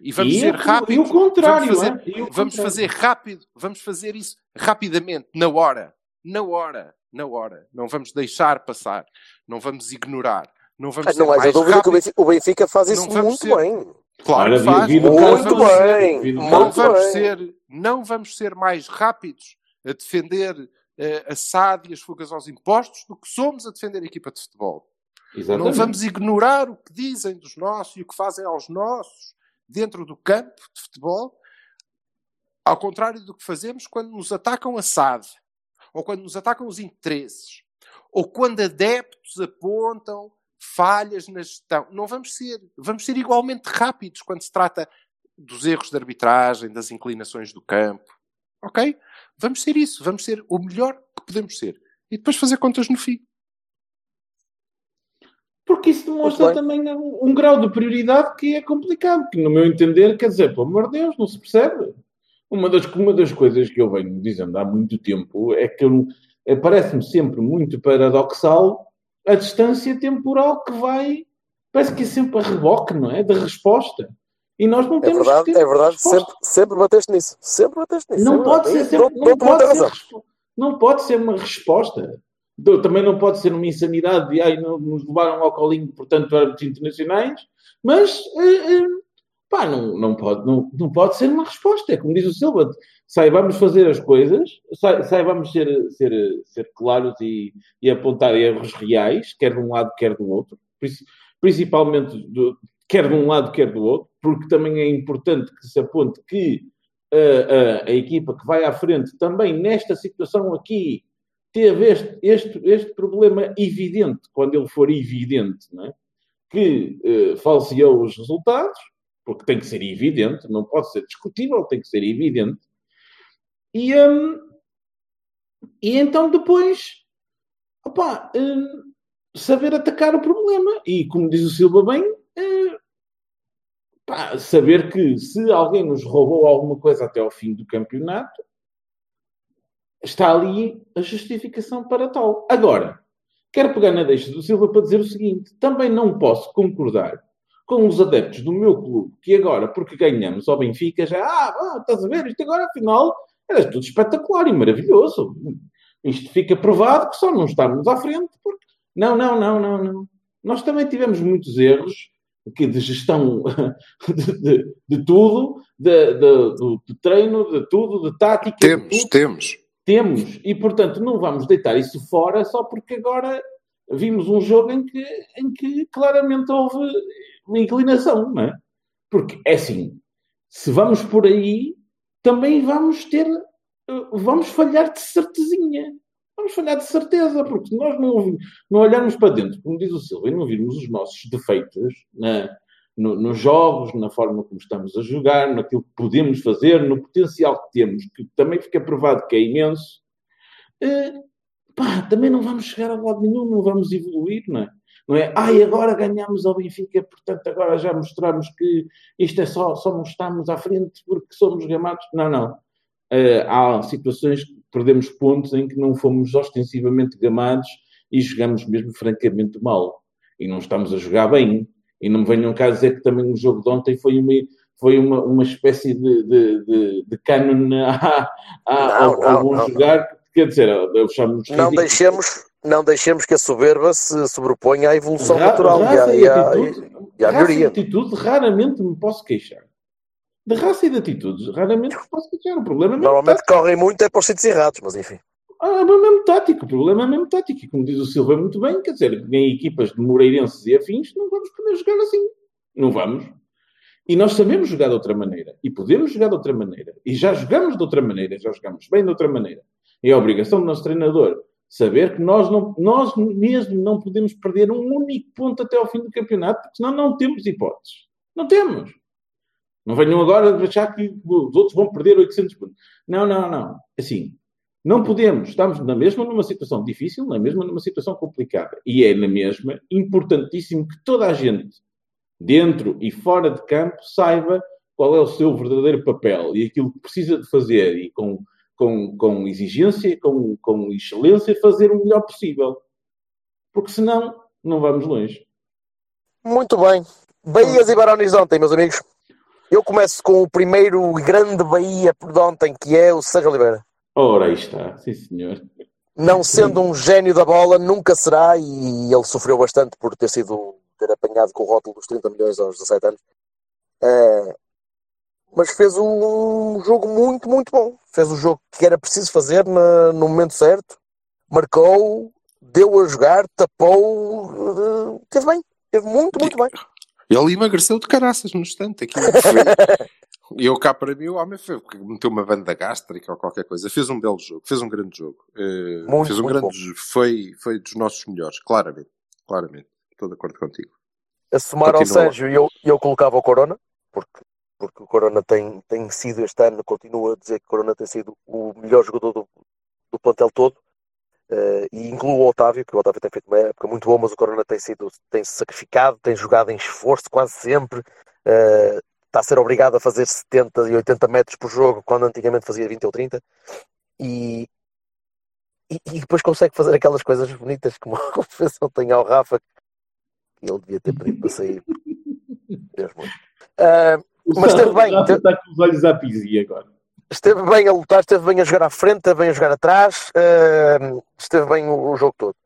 E vamos E ser o- rápidos. e o contrário, vamos fazer, é? E o vamos contrário. fazer rápido, vamos fazer isso rapidamente, na hora, na hora, na hora. Não vamos deixar passar, não vamos ignorar, não vamos Ah, Não haja mais dúvida que o. Benfica, faz isso Não muito ser- bem. Claro faz. vi- vi do Não caso vamos ser- não bem. ser, não vamos ser mais rápidos a defender eh, a SAD e as fugas aos impostos do que somos a defender a equipa de futebol. Não Exatamente. vamos ignorar o que dizem dos nossos e o que fazem aos nossos dentro do campo de futebol, ao contrário do que fazemos quando nos atacam a SAD, ou quando nos atacam os interesses, ou quando adeptos apontam falhas na gestão. Não vamos ser. Vamos ser igualmente rápidos quando se trata dos erros de arbitragem, das inclinações do campo. Ok? Vamos ser isso. Vamos ser o melhor que podemos ser. E depois fazer contas no fim. Porque isso demonstra também um, grau de prioridade que é complicado, que no meu entender, quer dizer, pelo amor de Deus, não se percebe. Uma das, uma das coisas que eu venho dizendo há muito tempo é que é, parece-me sempre muito paradoxal a distância temporal que vai, parece que é sempre a reboque, não é? Da resposta. E nós não É temos verdade, que ter é verdade. resposta. Sempre, sempre bateste nisso. Sempre bateste nisso. Não é pode ser sempre, não, pode ser, não pode ser uma resposta. Do- Também não pode ser uma insanidade de ai, nos levaram ao colinho, portanto, árbitros internacionais, mas eh, eh, pá, não, não, pode, não, não pode ser uma resposta. É como diz o Silva, saibamos fazer as coisas, sa- saibamos ser, ser, ser claros e, e apontar erros reais, quer de um lado, quer do outro, Princi- principalmente do- quer de um lado, quer do outro, porque também é importante que se aponte que a- a equipa que vai à frente também nesta situação aqui teve este, este, este problema evidente, quando ele for evidente, é? que eh, falseou os resultados, porque tem que ser evidente, não pode ser discutível, tem que ser evidente. E, hum, e então depois, opá, hum, saber atacar o problema. E como diz o Silva bem, eh, pá, saber que se alguém nos roubou alguma coisa até ao fim do campeonato, está ali a justificação para tal. Agora, quero pegar na deixa do Silva para dizer o seguinte: também não posso concordar com os adeptos do meu clube que agora, porque ganhamos ao Benfica, já, ah, ah, estás a ver, isto agora afinal era tudo espetacular e maravilhoso. Isto fica provado que só não estamos à frente porque. Não, não, não, não, não. Nós também tivemos muitos erros que de gestão de, de, de tudo, de, de, treino, de tudo, de tática. Temos, tudo. temos. Temos. E, portanto, não vamos deitar isso fora só porque agora vimos um jogo em que, em que claramente houve uma inclinação, não é? Porque, é assim, se vamos por aí, também vamos ter... Vamos falhar de certezinha. Vamos falhar de certeza, porque se nós não, não olharmos para dentro, como diz o Silva, e não virmos os nossos defeitos na, no, nos jogos, na forma como estamos a jogar, naquilo que podemos fazer, no potencial que temos, que também fica provado que é imenso, eh, pá, também não vamos chegar a lado nenhum, não vamos evoluir, não é? Não é? Ai, agora ganhamos ao Benfica, portanto agora já mostramos que isto é só, só não estamos à frente porque somos gamados. Não, não. Uh, há situações que perdemos pontos em que não fomos ostensivamente gamados e jogamos mesmo francamente mal. E não estamos a jogar bem. E não me venham cá dizer que também o jogo de ontem foi uma, foi uma, uma espécie de, de, de, de canon a, a, Não, ao, ao não, bom não, jogar. Quer dizer, eu chamo Não deixemos, não deixemos que a soberba se sobreponha à evolução Ra- natural e à, e à- atitude, e à raça e melhoria. atitude, raramente me posso queixar. De raça e de atitudes, raramente me posso queixar. O problema é Normalmente correm muito é para os sítios errados, mas enfim. Ah, mas mesmo tático, o problema é mesmo tático. E como diz o Silva muito bem, quer dizer, em equipas de Moreirenses e afins, não vamos poder jogar assim. Não vamos. E nós sabemos jogar de outra maneira. E podemos jogar de outra maneira. E já jogamos de outra maneira. Já jogamos bem de outra maneira. É a obrigação do nosso treinador saber que nós, não, nós mesmo não podemos perder um único ponto até ao fim do campeonato, porque senão não temos hipóteses. Não temos. Não venham agora achar que os outros vão perder 800 pontos. Não, não, não. Assim, não podemos. Estamos na mesma numa situação difícil, na mesma numa situação complicada. E é na mesma importantíssimo que toda a gente, dentro e fora de campo, saiba qual é o seu verdadeiro papel e aquilo que precisa de fazer e com, com, com exigência, com, com excelência, fazer o melhor possível. Porque senão, não vamos longe. Muito bem. Bahias e Barões de ontem, meus amigos. Eu começo com o primeiro grande Bahia de ontem, que é o Sérgio Oliveira. Ora, aí está. Sim, senhor. Não sendo um gênio da bola, nunca será, e ele sofreu bastante por ter sido ter apanhado com o rótulo dos 30 milhões aos 17 anos. Eh, mas fez um jogo muito, muito bom. Fez o jogo que era preciso fazer na- no momento certo, marcou, deu a jogar, tapou, eh, teve bem, teve muito, muito bem. Ele emagreceu de caraças no instante. Aquilo foi... E eu cá para mim, o homem foi, meteu uma banda gástrica ou qualquer coisa. Fez um belo jogo, fez um grande jogo. Eh, Muito, fez um grande bom. Foi, foi dos nossos melhores, claramente. Claramente. Estou de acordo contigo. A somar ao. Sérgio, eu, eu colocava o Corona, porque, porque o Corona tem, tem sido este ano, continuo a dizer que o Corona tem sido o melhor jogador do, do plantel todo. Eh, e incluo o Otávio, que o Otávio tem feito uma época muito boa, mas o Corona tem sido tem sacrificado, tem jogado em esforço quase sempre, eh, está a ser obrigado a fazer 70 e 80 metros por jogo, quando antigamente fazia 20 ou 30, e, e, e depois consegue fazer aquelas coisas bonitas como a fez ontem ao Rafa, que ele devia ter pedido para sair. Deus muito. Ah, Mas esteve bem, Rafa está com os olhos à pisi agora. esteve bem a lutar, esteve bem a jogar à frente, esteve bem a jogar atrás, eh, esteve bem o, o jogo todo.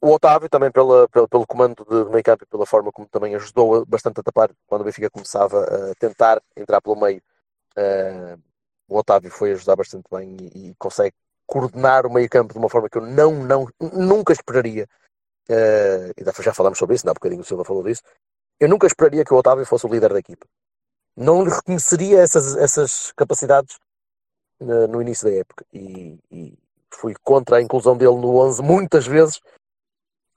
O Otávio também pela, pelo, pelo comando de, de meio campo e pela forma como também ajudou bastante a tapar quando o Benfica começava a tentar entrar pelo meio. eh, o Otávio foi ajudar bastante bem e, e consegue coordenar o meio campo de uma forma que eu não, não, nunca esperaria. e já falámos sobre isso, ainda há bocadinho o Silva falou disso. Eu nunca esperaria que o Otávio fosse o líder da equipa. Não lhe reconheceria essas, essas capacidades na- no início da época e, e fui contra a inclusão dele no 11 muitas vezes,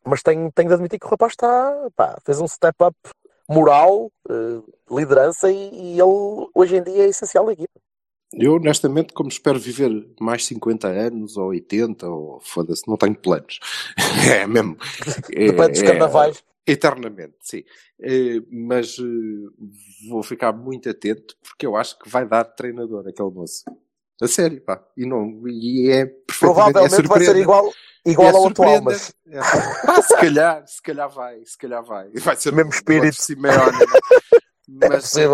mas tenho, tenho de admitir que o rapaz está, pá, fez um step up moral, eh, liderança e, e ele hoje em dia é essencial na equipa. Eu, honestamente, como espero viver mais 50 anos ou 80, ou foda-se, não tenho planos. é mesmo. É- Depende dos é- carnavais. Eternamente, sim. Eh, mas eh, vou ficar muito atento porque eu acho que vai dar treinador aquele moço. A sério, pá. E, não, e é perfeitamente... Provavelmente é vai ser igual, igual É ao atual, mas É. Se calhar, se calhar vai, se calhar vai. Vai ser Mesmo espírito. Simeone, né? É mas, eh,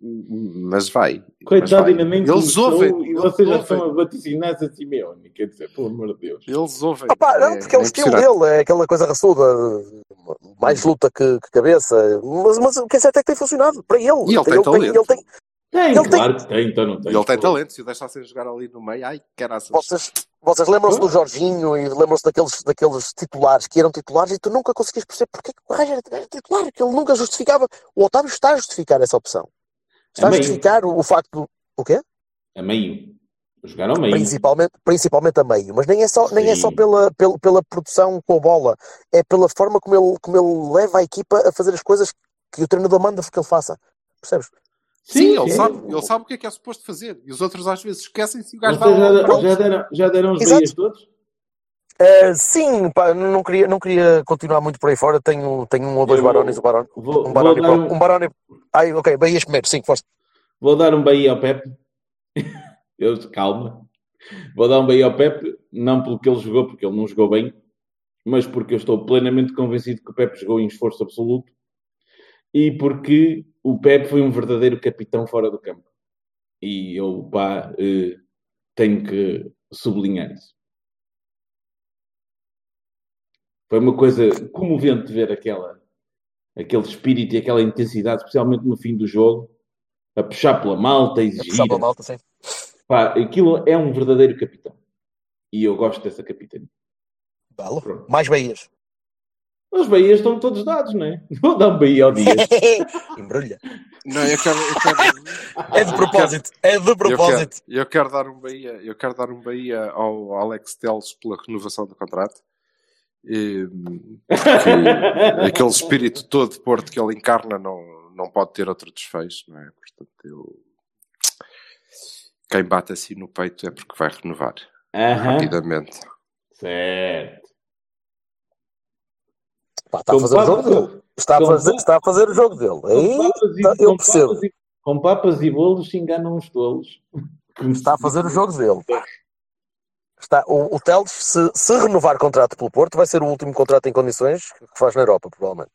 mas vai. Mas Coitado, vai. ainda nem Eles ouvem. e vocês já estão a vaticinar-se a Simeone. Quer dizer, pelo amor de Deus. Eles ouvem. Opa, não, porque é o estilo dele, é aquela coisa raçuda, mais luta que, que cabeça. Mas, mas o que é certo é que tem funcionado para ele. E ele tem ele, talento. ele tem, Tem, Ele claro que tem, então não tem. Ele tem talento. Se o deixassem jogar ali no meio, ai, caraças. vocês, vocês lembram-se do Jorginho e lembram-se daqueles, daqueles titulares que eram titulares e tu nunca conseguias perceber porque é que o Raja era titular, que ele nunca justificava. O Otávio está a justificar essa opção. Está a A meio. justificar o, o facto do. O quê? A meio. Jogar ao meio. Principalmente, principalmente a meio, mas nem é só, nem é só pela, pela, pela produção com a bola, é pela forma como ele, como ele leva a equipa a fazer as coisas que o treinador manda que ele faça. Percebes? Sim, ele, Sabe, ele sabe o que é que é suposto fazer. E os outros às vezes esquecem-se e o gajo vai já, já, deram, já deram os meias todos? Uh, sim, pá, não queria, não queria continuar muito por aí fora. Tenho, tenho um ou dois barões, um barão. Um barão, um, um barão. Ai, ok, Bahias primeiro, sim, força. vou dar um Bahia ao Pepe. Eu, calma. Vou dar um Bahia ao Pepe, não pelo que ele jogou, porque ele não jogou bem, mas porque eu estou plenamente convencido que o Pepe jogou em esforço absoluto e porque o Pepe foi um verdadeiro capitão fora do campo. E eu, pá, eh, tenho que sublinhar isso. Foi uma coisa comovente ver aquela, aquele espírito e aquela intensidade, especialmente no fim do jogo, a puxar pela malta, a exigir. Puxar pela malta, sim. Pá, aquilo é um verdadeiro capitão. E eu gosto dessa capitania. Belo. Pronto. Mais Bahias. Os Bahias estão todos dados, não é? Vou dar um Bahia ao dia. Embrulha. Não, eu quero, eu quero, É de propósito, é de eu quero, propósito. eu quero dar um Bahia, eu quero dar um Bahia ao Alex Teles pela renovação do contrato. E, que aquele espírito todo de Porto que ele encarna não, não pode ter outro desfecho, não é? Portanto, eu... quem bate assim no peito é porque vai renovar Aham. rapidamente. Certo. Pá, está a fazer o jogo dele. Está a com fazer, está a fazer o jogo dele. Com Aí papas e- tá- eu com percebo. papas e- Com papas e bolos se enganam os tolos. está a fazer o jogo dele. Está, o, o Teles, se, se renovar contrato pelo Porto, vai ser o último contrato em condições que faz na Europa, provavelmente.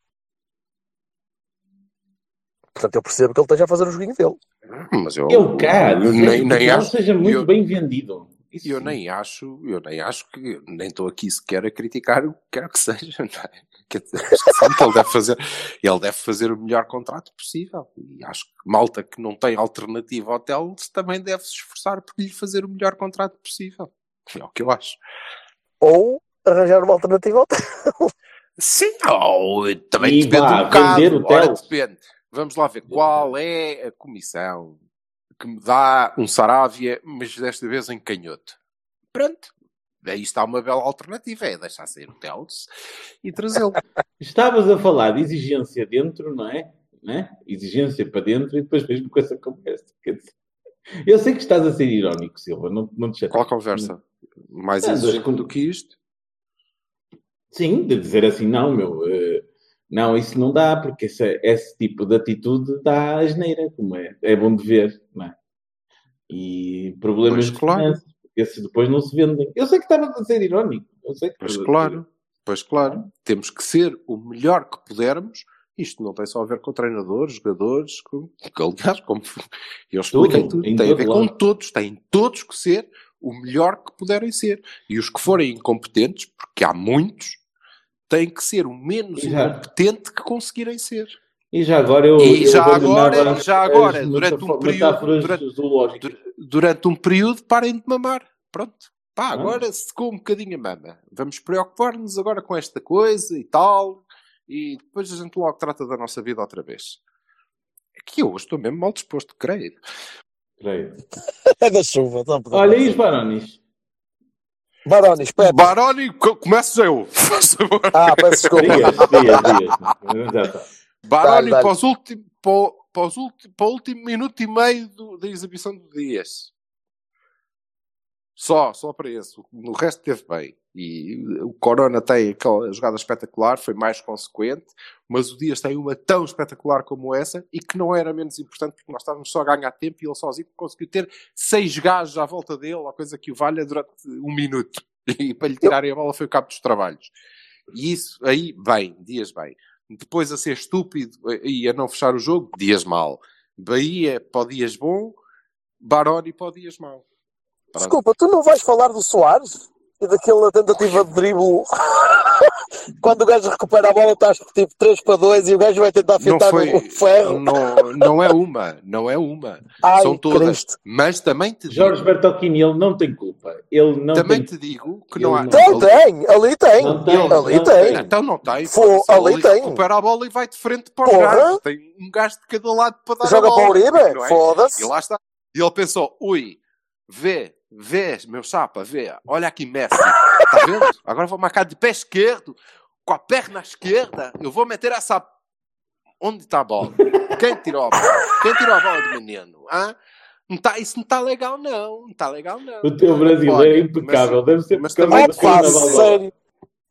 Portanto, eu percebo que ele esteja a fazer o joguinho dele. Mas eu, Eu cá, eu nem, nem não acho, seja muito eu- bem vendido. Isso eu sim. nem acho, eu nem acho que nem estou aqui sequer a criticar o que quer que seja. Não é? Ele deve fazer, ele deve fazer o melhor contrato possível. E acho que malta que não tem alternativa ao Teles também deve se esforçar por lhe fazer o melhor contrato possível. É o que eu acho. Ou arranjar uma alternativa ao Teles. Sim, ou também E depende um bocado. Ora, depende. Vamos lá ver qual é a comissão que me dá um Saravia, mas desta vez em canhoto. Pronto. Aí está uma bela alternativa, é deixar sair o Teles e trazê-lo. Estavas a falar de exigência dentro, não é? Não é? Exigência para dentro e depois mesmo com essa conversa. Quer dizer, eu sei que estás a ser irónico, Silva, não, não te Qual chatees. conversa? Mais Andas exigente do que isto? Sim, de dizer assim, não, meu, eh, não, isso não dá, porque esse, esse tipo de atitude dá asneira, como é, é bom de ver, não é? E problemas Pois, de claro. finanças, esses depois não se vendem. Eu sei que estavas a ser irónico, eu sei que Pois claro, pois claro. Temos que ser o melhor que pudermos. Isto não tem só a ver com treinadores, jogadores, com, aliás, como eu expliquei Tudo, tudo, em tem a ver com lado. todos, têm todos que ser o melhor que puderem ser. E os que forem incompetentes, porque há muitos, têm que ser o menos incompetente que conseguirem ser. E já agora eu. E eu já agora- já agora, durante um período- durante- zoológicas. Du- Durante um período, parem de mamar. Pronto. Pá, Ah. agora secou um bocadinho a mama. Vamos preocupar-nos agora com esta coisa e tal. E depois a gente logo trata da nossa vida outra vez. É que eu hoje estou mesmo mal disposto, creio. Creio. É da chuva. Então, Olha aí os Baronis. Barones, Pepe. Baroni, co- começo eu. Ah, peço desculpa. Dias, dias, dias. Baroni para, os ulti- para, para para o último minuto e meio do- da exibição do Dias. Só, só para esse. No resto teve bem. E o Corona tem aquela jogada espetacular, foi mais consequente, mas o Dias tem uma tão espetacular como essa e que não era menos importante porque nós estávamos só a ganhar tempo e ele sozinho conseguiu ter seis gajos à volta dele, a coisa que o valha durante um minuto. E para lhe tirarem a bola foi o cabo dos trabalhos. E isso aí, bem, Dias bem. Depois a ser estúpido e a não fechar o jogo, Dias mal. Bahia para Dias bom, Baroni para Dias. Pronto. Desculpa, tu não vais falar do Soares? E daquela tentativa de drible quando o gajo recupera a bola estás tipo 3 para 2 e o gajo vai tentar foi, o ferro. não, não é uma, não é uma. Ai, São todas. Cristo. Mas também te digo, Jorge Bertocchini, ele não tem culpa. Ele não também tem te digo que Ele não há. não- Tem, tem, ali tem. Não tem, ali não tem. tem. Então não tem. Foda-se, ali ele tem. recupera a bola e vai de frente para Porra. gajos. Tem um gajo de cada lado para dar Joga a bola. para o Uribe? é? Foda-se. E lá está. E ele pensou, ui, vê, vê, meu chapa, vê, olha aqui Messi. Está vendo? Agora vou marcar de pé esquerdo, com a perna esquerda, eu vou meter essa... Onde está a bola? Quem tirou a bola? Quem tirou a bola do menino? Hã? Não tá, isso não está legal, não. Não está legal, não. O teu brasileiro é impecável. mas- Deve ser mas também Opa, carnaval. sério.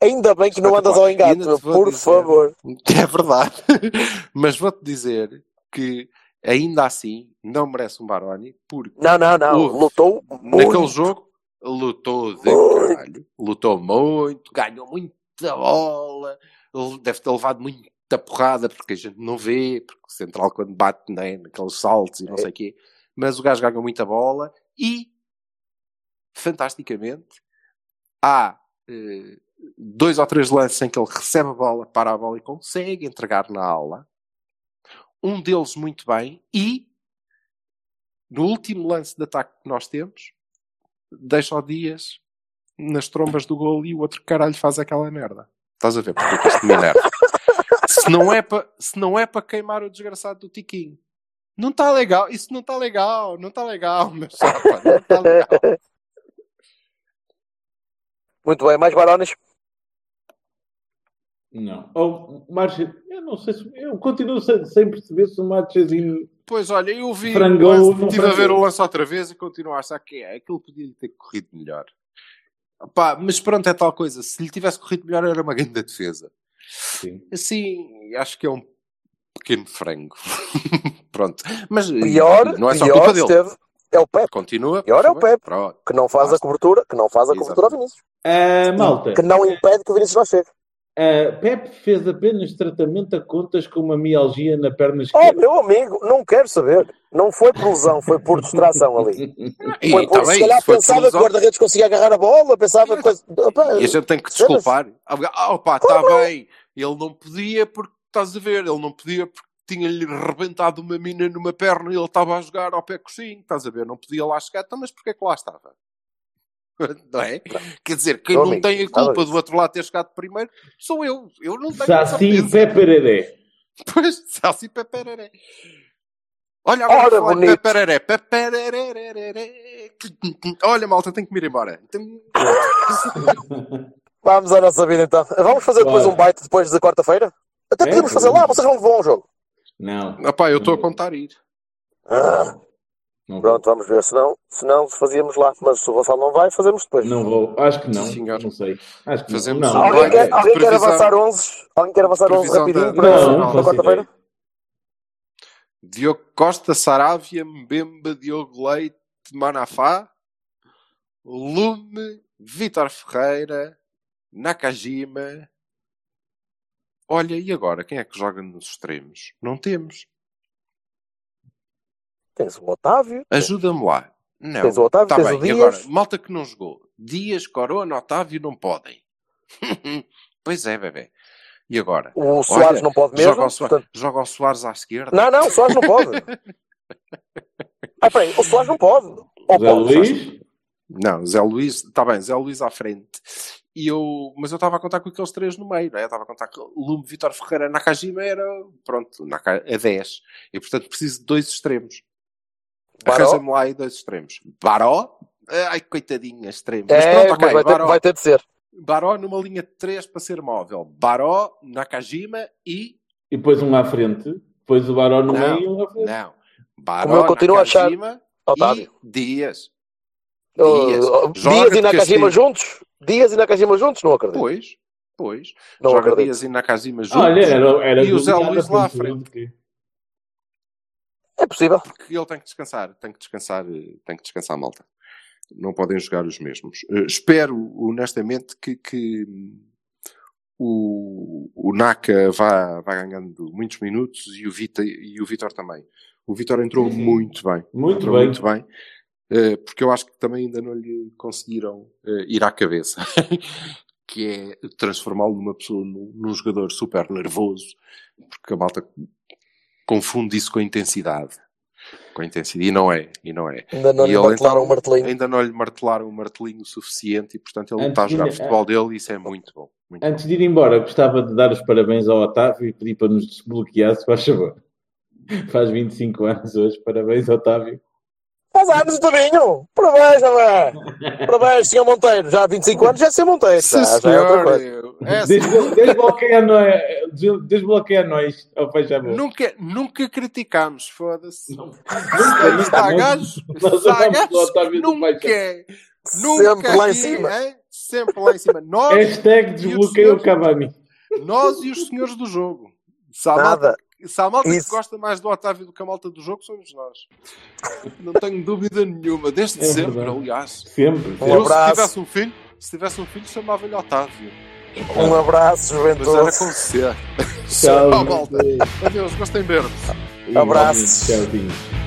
Ainda bem que não andas ao vou por dizer. favor. É verdade. Mas vou-te dizer que ainda assim não merece um Baroni, porque Não, não, não. Houve. Lutou naquele muito. jogo lutou de caralho, lutou muito, ganhou muita bola, deve ter levado muita porrada, porque a gente não vê, porque o central quando bate né, naqueles saltos e não sei o quê, mas o gajo ganhou muita bola e, fantasticamente, há eh, dois ou três lances em que ele recebe a bola, para a bola e consegue entregar na aula. Um deles muito bem e no último lance de ataque que nós temos, deixa o Dias nas trombas do gol e o outro caralho faz aquela merda. Estás a ver porque é que isto me enerva? se não é para se não é para queimar o desgraçado do Tiquinho. Não está legal, isso não está legal, não está legal, meu chapa, não está legal. Muito bem, mais Barones. Não. Oh, Marcha, eu não sei se. Eu continuo sem, sem perceber se o Marchazinho. Pois olha, eu vi, Frangou, lance, não estive a ver o lance outra vez e continuo a achar que é, aquilo podia ter corrido melhor. Pá, mas pronto, é tal coisa. Se lhe tivesse corrido melhor, era uma grande defesa. Sim. Assim, acho que é um pequeno frango. Pronto. Mas Pior, não é só pior culpa dele. esteve. É o Pepe, Continua. Pior é o. Pepe. Pronto. que não faz a cobertura, que não faz a cobertura ao Vinícius. Ah, malta, Que não impede que o Vinícius lá chegue. Ah, Pepe fez apenas tratamento a contas com uma mialgia na perna Oh, esquerda. meu amigo, não quero saber. Não foi por lesão, foi por distração ali. E, Foi por, tá se bem, calhar pensava que o guarda-redes conseguia agarrar a bola, pensava que coisa. Opa, E a gente tem que desculpar. Ah, opa, está bem. Ele não podia porque, estás a ver, ele não podia porque tinha-lhe rebentado uma mina numa perna e ele estava a jogar ao pé coxinho, estás a ver? Não podia lá chegar, então, mas porquê é que lá estava? Não é? Quer dizer, quem não tem a culpa do outro lado ter chegado primeiro sou eu. Eu não tenho essa Saci certeza. Pepereré. Pois, Saci Pepereré. Olha agora Ora, bonito. Pepereré. Pepereré. Olha, malta, tenho que me ir embora. Vamos à nossa vida então. Vamos fazer depois Bora. um bite depois da quarta-feira? Até É, podemos fazer lá, vocês vão vão ao jogo. Não. Opá, eu estou a contar ir. Ah, Não vou. pronto, vamos ver. Se não, se não, fazíamos lá. Mas se o Gonçalo não vai, fazemos depois. Não vou. Acho que não. Sim. Não sei. Acho que Fazemos não. não. Alguém, quer, alguém quer avançar 11? Alguém quer avançar 11 previsão rapidinho da- para, Não, para quarta-feira? Diogo Costa, Saravia, Mbemba, Diogo Leite, Manafá, Lume, Vítor Ferreira, Nakajima. Olha, e agora? Quem é que joga nos extremos? Não temos. Tens o Otávio. Ajuda-me lá. Não. Tens o Otávio, Tá tens bem. o E Dias. agora? Malta que não jogou. Dias, Corona, Otávio não podem. pois é, bebê. E agora? O Soares Olha, não pode mesmo. Joga o, Soares, portanto- joga o Soares à esquerda. Não, não, o Soares não pode. Ah, peraí, o Soares não pode. Ou Zé pode, Luís? Não, Zé Luís, está bem, Zé Luís à frente. E eu, mas eu estava a contar com aqueles três no meio, não é? Eu estava a contar com Lume, Vitor Ferreira, Nakajima era, pronto, Naka, a 10. E portanto preciso de dois extremos. Baró? Arranja-me lá aí dois extremos. Baró? Ai, coitadinha, extremo. Mas É, pronto, ok, mas vai ter, vai ter de ser. Baró numa linha de 3 para ser móvel. Baró, Nakajima e. E depois um à frente. Depois o Baró no Não, meio e um à frente. Não. Como Baró, eu continuo a achar- Nakajima Otávio. e Dias. Dias. Oh, Dias de e Nakajima castigo. juntos? Dias e Nakajima juntos? Não acredito. Pois, pois. Não Joga acredito. Dias e Nakajima juntos. Olha, era, era e o Zé Luís lá à frente. Possível. Porque ele tem que descansar, tem que descansar, tem que descansar, malta. Não podem jogar os mesmos. Eh, espero, honestamente, que, que, o, o Naka vá, vá ganhando muitos minutos e o, Vita, e o Vitor também. O Vitor entrou sim. muito bem. Muito entrou bem. muito bem. Eh, porque eu acho que também ainda não lhe conseguiram eh, ir à cabeça. que é transformá-lo numa pessoa, num, num jogador super nervoso. Porque a malta confunde isso com a intensidade. Com intensidade. E não é. E não é. Ainda não E lhe ele, martelaram então, o martelinho. Ainda não lhe martelaram o martelinho suficiente e, portanto, ele Antes está a jogar de- o futebol dele e isso é muito bom. Muito Antes de ir embora, gostava de dar os parabéns ao Otávio e pedir para nos desbloquear, se faz favor. Faz 25 anos hoje. Parabéns, Otávio. Faz anos, Tobinho! Parabéns, José! Parabéns, senhor Monteiro! Já há 25 anos já é ser Monteiro. Sim, Já, já é outra coisa. É assim, Desblo- Desbloqueia faz favor. nunca, nunca criticámos, foda-se. Nunca, há nunca. gajos, do nunca, Sempre lá em aqui, cima. hein? Sempre lá em cima. Nós, Hashtag desbloqueia o Cavani. nós e os senhores do jogo. Há Nada. Se há malta Isso. que gosta mais do Otávio do que a malta do jogo, somos nós. Não tenho dúvida nenhuma. Desde É sempre, verdade. aliás. Sempre. Um eu, abraço. se tivesse um filho, se tivesse um filho, chamava-lhe Otávio. Um abraço, Mas era juventude. com C. Tchau. Malta. Adeus, gostem verde. Abraços. Tchauzinho.